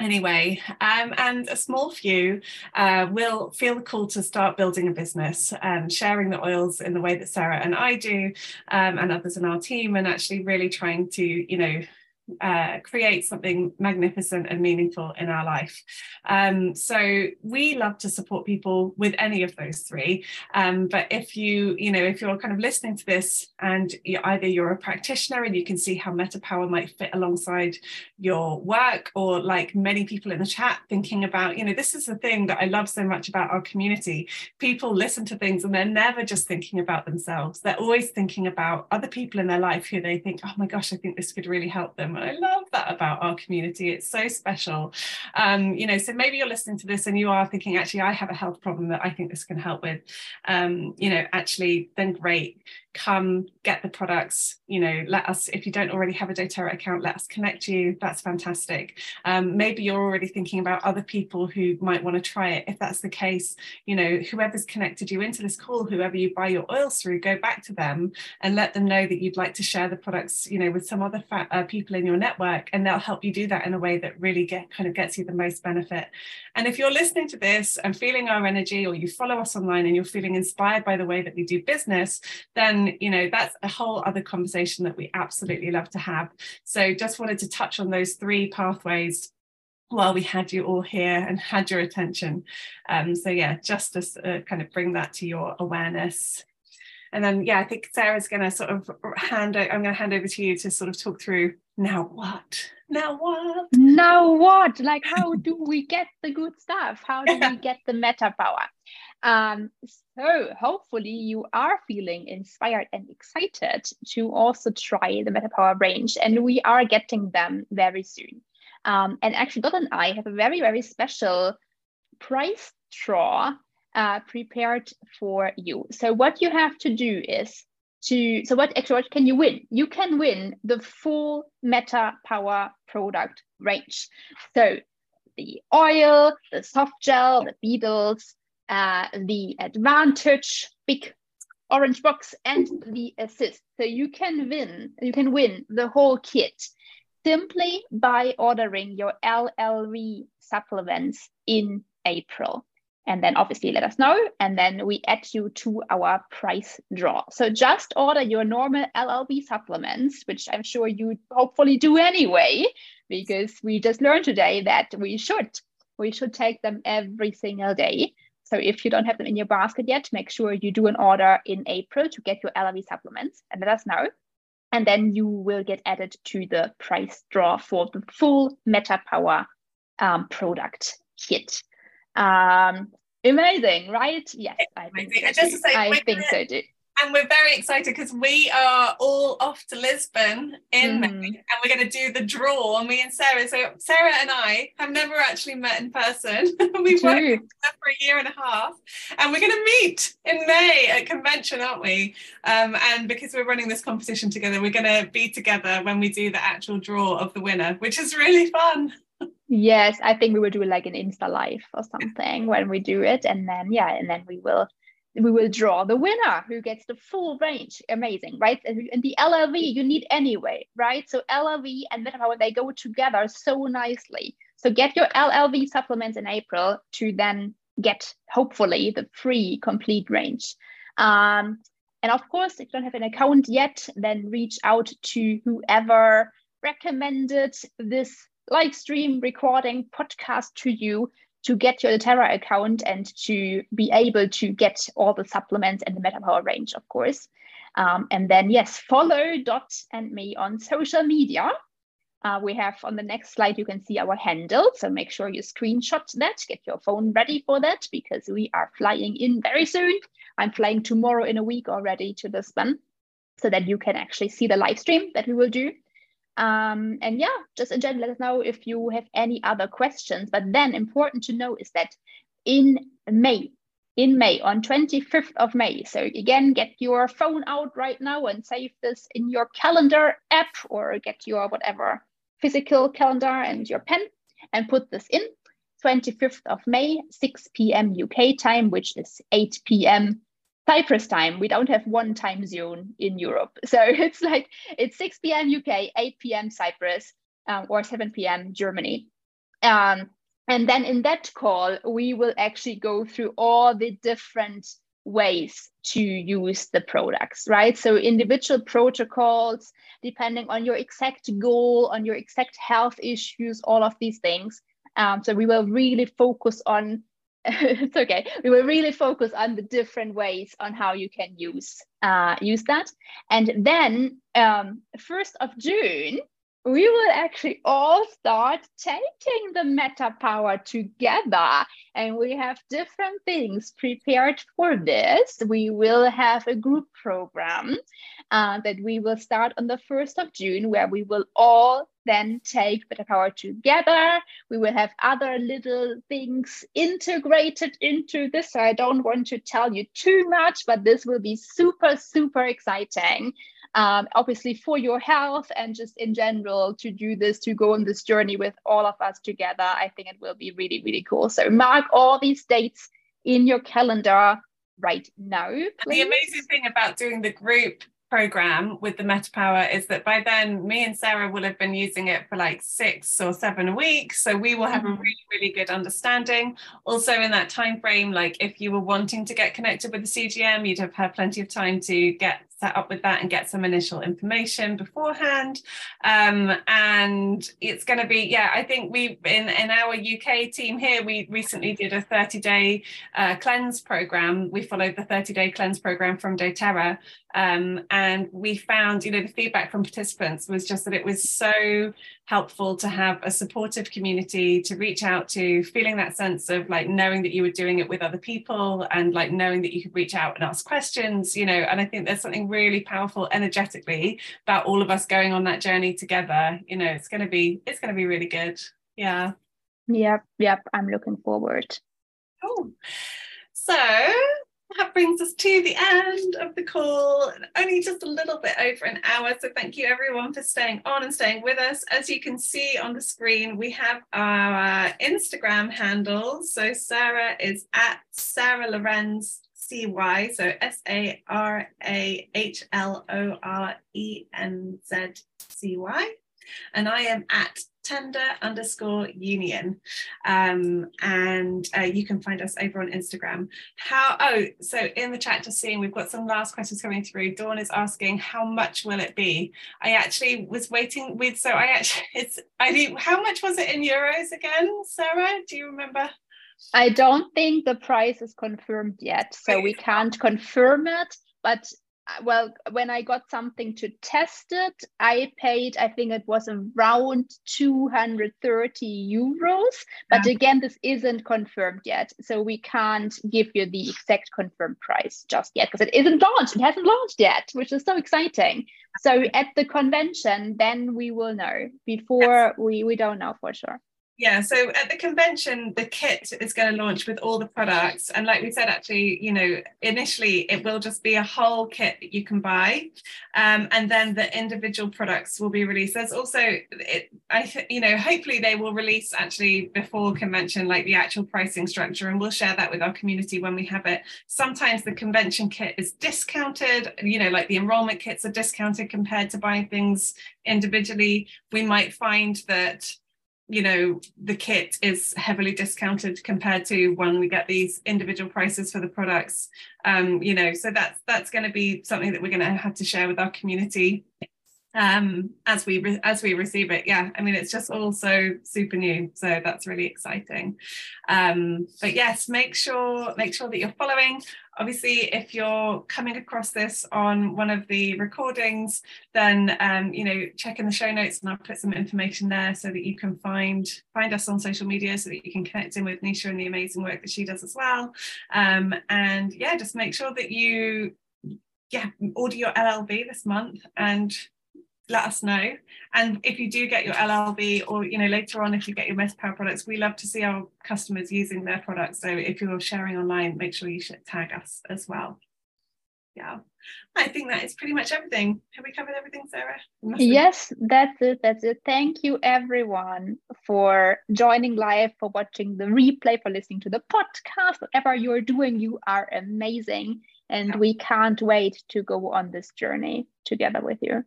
Speaker 1: anyway um, and a small few uh, will feel the call to start building a business and sharing the oils in the way that sarah and i do um, and others in our team and actually really trying to you know uh, create something magnificent and meaningful in our life. Um, so we love to support people with any of those three. Um, but if you, you know, if you're kind of listening to this and you're either you're a practitioner and you can see how Meta Power might fit alongside your work, or like many people in the chat thinking about, you know, this is the thing that I love so much about our community. People listen to things and they're never just thinking about themselves. They're always thinking about other people in their life who they think, oh my gosh, I think this could really help them I love that about our community. It's so special. Um, you know, so maybe you're listening to this and you are thinking, actually, I have a health problem that I think this can help with. Um, you know, actually, then great come get the products you know let us if you don't already have a doterra account let us connect you. That's fantastic. Um, maybe you're already thinking about other people who might want to try it. If that's the case you know whoever's connected you into this call whoever you buy your oils through go back to them and let them know that you'd like to share the products you know with some other fa- uh, people in your network and they'll help you do that in a way that really get kind of gets you the most benefit. And if you're listening to this and feeling our energy or you follow us online and you're feeling inspired by the way that we do business then you know that's a whole other conversation that we absolutely love to have. So just wanted to touch on those three pathways while we had you all here and had your attention. Um, so yeah just to uh, kind of bring that to your awareness. And then yeah i think sarah's going to sort of hand i'm going to hand over to you to sort of talk through now what? Now what?
Speaker 2: Now what? Like how do we get the good stuff? How do we get the meta power um, so hopefully you are feeling inspired and excited to also try the MetaPower range, and we are getting them very soon. Um, and actually, Dot and I have a very, very special price draw uh, prepared for you. So what you have to do is to, so what actually what can you win? You can win the full Meta Power product range. So the oil, the soft gel, the beetles, uh, the advantage big orange box and the assist. So you can win, you can win the whole kit simply by ordering your LLV supplements in April. And then obviously let us know, and then we add you to our price draw. So just order your normal LLV supplements, which I'm sure you hopefully do anyway, because we just learned today that we should. We should take them every single day. So if you don't have them in your basket yet, make sure you do an order in April to get your LLV supplements and let us know. And then you will get added to the price draw for the full Meta Power um, product kit. Um, amazing, right? Yes, I think, so, Just to say, I think so too
Speaker 1: and we're very excited because we are all off to Lisbon in mm. May, and we're going to do the draw. And me and Sarah, so Sarah and I have never actually met in person. We've worked together for a year and a half, and we're going to meet in May at convention, aren't we? Um, and because we're running this competition together, we're going to be together when we do the actual draw of the winner, which is really fun.
Speaker 2: Yes, I think we will do like an Insta live or something when we do it, and then yeah, and then we will we will draw the winner who gets the full range. Amazing, right? And the LLV you need anyway, right? So LLV and MetaPower, they go together so nicely. So get your LLV supplements in April to then get hopefully the free complete range. Um, and of course, if you don't have an account yet, then reach out to whoever recommended this live stream recording podcast to you to get your Terra account and to be able to get all the supplements and the MetaPower range, of course. Um, and then, yes, follow Dot and me on social media. Uh, we have on the next slide, you can see our handle. So make sure you screenshot that, get your phone ready for that because we are flying in very soon. I'm flying tomorrow in a week already to Lisbon so that you can actually see the live stream that we will do. Um, and yeah, just in general, let us know if you have any other questions. But then important to know is that in May, in May, on 25th of May. So again, get your phone out right now and save this in your calendar app or get your whatever physical calendar and your pen and put this in 25th of May, 6 p.m. UK time, which is 8 p.m. Cyprus time. We don't have one time zone in Europe. So it's like it's 6 p.m. UK, 8 p.m. Cyprus, um, or 7 p.m. Germany. Um, and then in that call, we will actually go through all the different ways to use the products, right? So individual protocols, depending on your exact goal, on your exact health issues, all of these things. Um, so we will really focus on it's okay. We will really focus on the different ways on how you can use uh, use that. And then um, first of June, we will actually all start taking the MetaPWR together and we have different things prepared for this. We will have a group program uh, that we will start on the 1st of june where we will all then take MetaPWR together. We will have other little things integrated into this. So i don't want to tell you too much but this will be super super exciting um, obviously for your health and just in general to do this, to go on this journey with all of us together. I think it will be really, really cool. So mark all these dates in your calendar right now. Please.
Speaker 1: The amazing thing about doing the group program with the MetaPWR is that by then me and Sarah will have been using it for like six or seven weeks. So we will have mm-hmm. a really, really good understanding. Also in that time frame, like if you were wanting to get connected with the CGM, you'd have had plenty of time to get set up with that and get some initial information beforehand. Um, and it's going to be, yeah, I think we in, in our UK team here, we recently did a 30 day uh, cleanse program. We followed the 30 day cleanse program from doTERRA. Um, and we found, you know, the feedback from participants was just that it was so helpful to have a supportive community to reach out to, feeling that sense of like knowing that you were doing it with other people and like knowing that you could reach out and ask questions, you know. And I think there's something really powerful energetically about all of us going on that journey together. You know, it's going to be, it's going to be really good. Yeah.
Speaker 2: Yep. Yep. I'm looking forward.
Speaker 1: Cool. So that brings us to the end of the call, only just a little bit over an hour. So thank you everyone for staying on and staying with us. As you can see on the screen, we have our Instagram handles. So Sarah is at Sarah Lorenz CY, so S A R A H L O R E N Z C Y. And I am at tender underscore union. Um, and uh, you can find us over on Instagram. How, oh, so in the chat, just seeing we've got some last questions coming through. Dawn is asking, how much will it be? I actually was waiting with, so I actually, it's, I think, how much was it in euros again, Sarah? Do you remember?
Speaker 2: I don't think the price is confirmed yet, so we can't confirm it. But Uh, well, when I got something to test it, I paid, I think it was around 230 euros. But yeah. again, this isn't confirmed yet. So we can't give you the exact confirmed price just yet because it isn't launched. It hasn't launched yet, which is so exciting. So at the convention, then we will know. Before, yes. we, we don't know for sure.
Speaker 1: Yeah, so at the convention, the kit is going to launch with all the products. And like we said, actually, you know, initially it will just be a whole kit that you can buy. Um, and then the individual products will be released. There's also, it, I th- you know, hopefully they will release actually before convention, like the actual pricing structure. And we'll share that with our community when we have it. Sometimes the convention kit is discounted, you know, like the enrollment kits are discounted compared to buying things individually. We might find that you know the kit is heavily discounted compared to when we get these individual prices for the products. Um you know so that's that's going to be something that we're going to have to share with our community um as we re- as we receive it. Yeah i mean it's just all so super new so that's really exciting. Um but yes make sure make sure that you're following obviously if you're coming across this on one of the recordings then um, you know check in the show notes and i'll put some information there so that you can find find us on social media so that you can connect in with nisha and the amazing work that she does as well. Um, and yeah just make sure that you yeah order your LLV this month and let us know. And if you do get your LLV or, you know, later on, if you get your MetaPWR products, we love to see our customers using their products. So if you're sharing online, make sure you should tag us as well. Yeah, I think that is pretty much everything. Have we covered everything, Sarah?
Speaker 2: Yes, that's it. That's it. Thank you, everyone, for joining live, for watching the replay, for listening to the podcast. Whatever you're doing, you are amazing. And yeah. we can't wait to go on this journey together with you.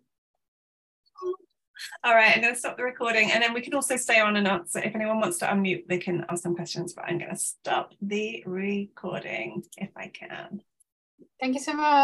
Speaker 1: All right, I'm going to stop the recording and then we can also stay on and answer. If anyone wants to unmute, they can ask some questions, but I'm going to stop the recording if I can.
Speaker 3: Thank you so much.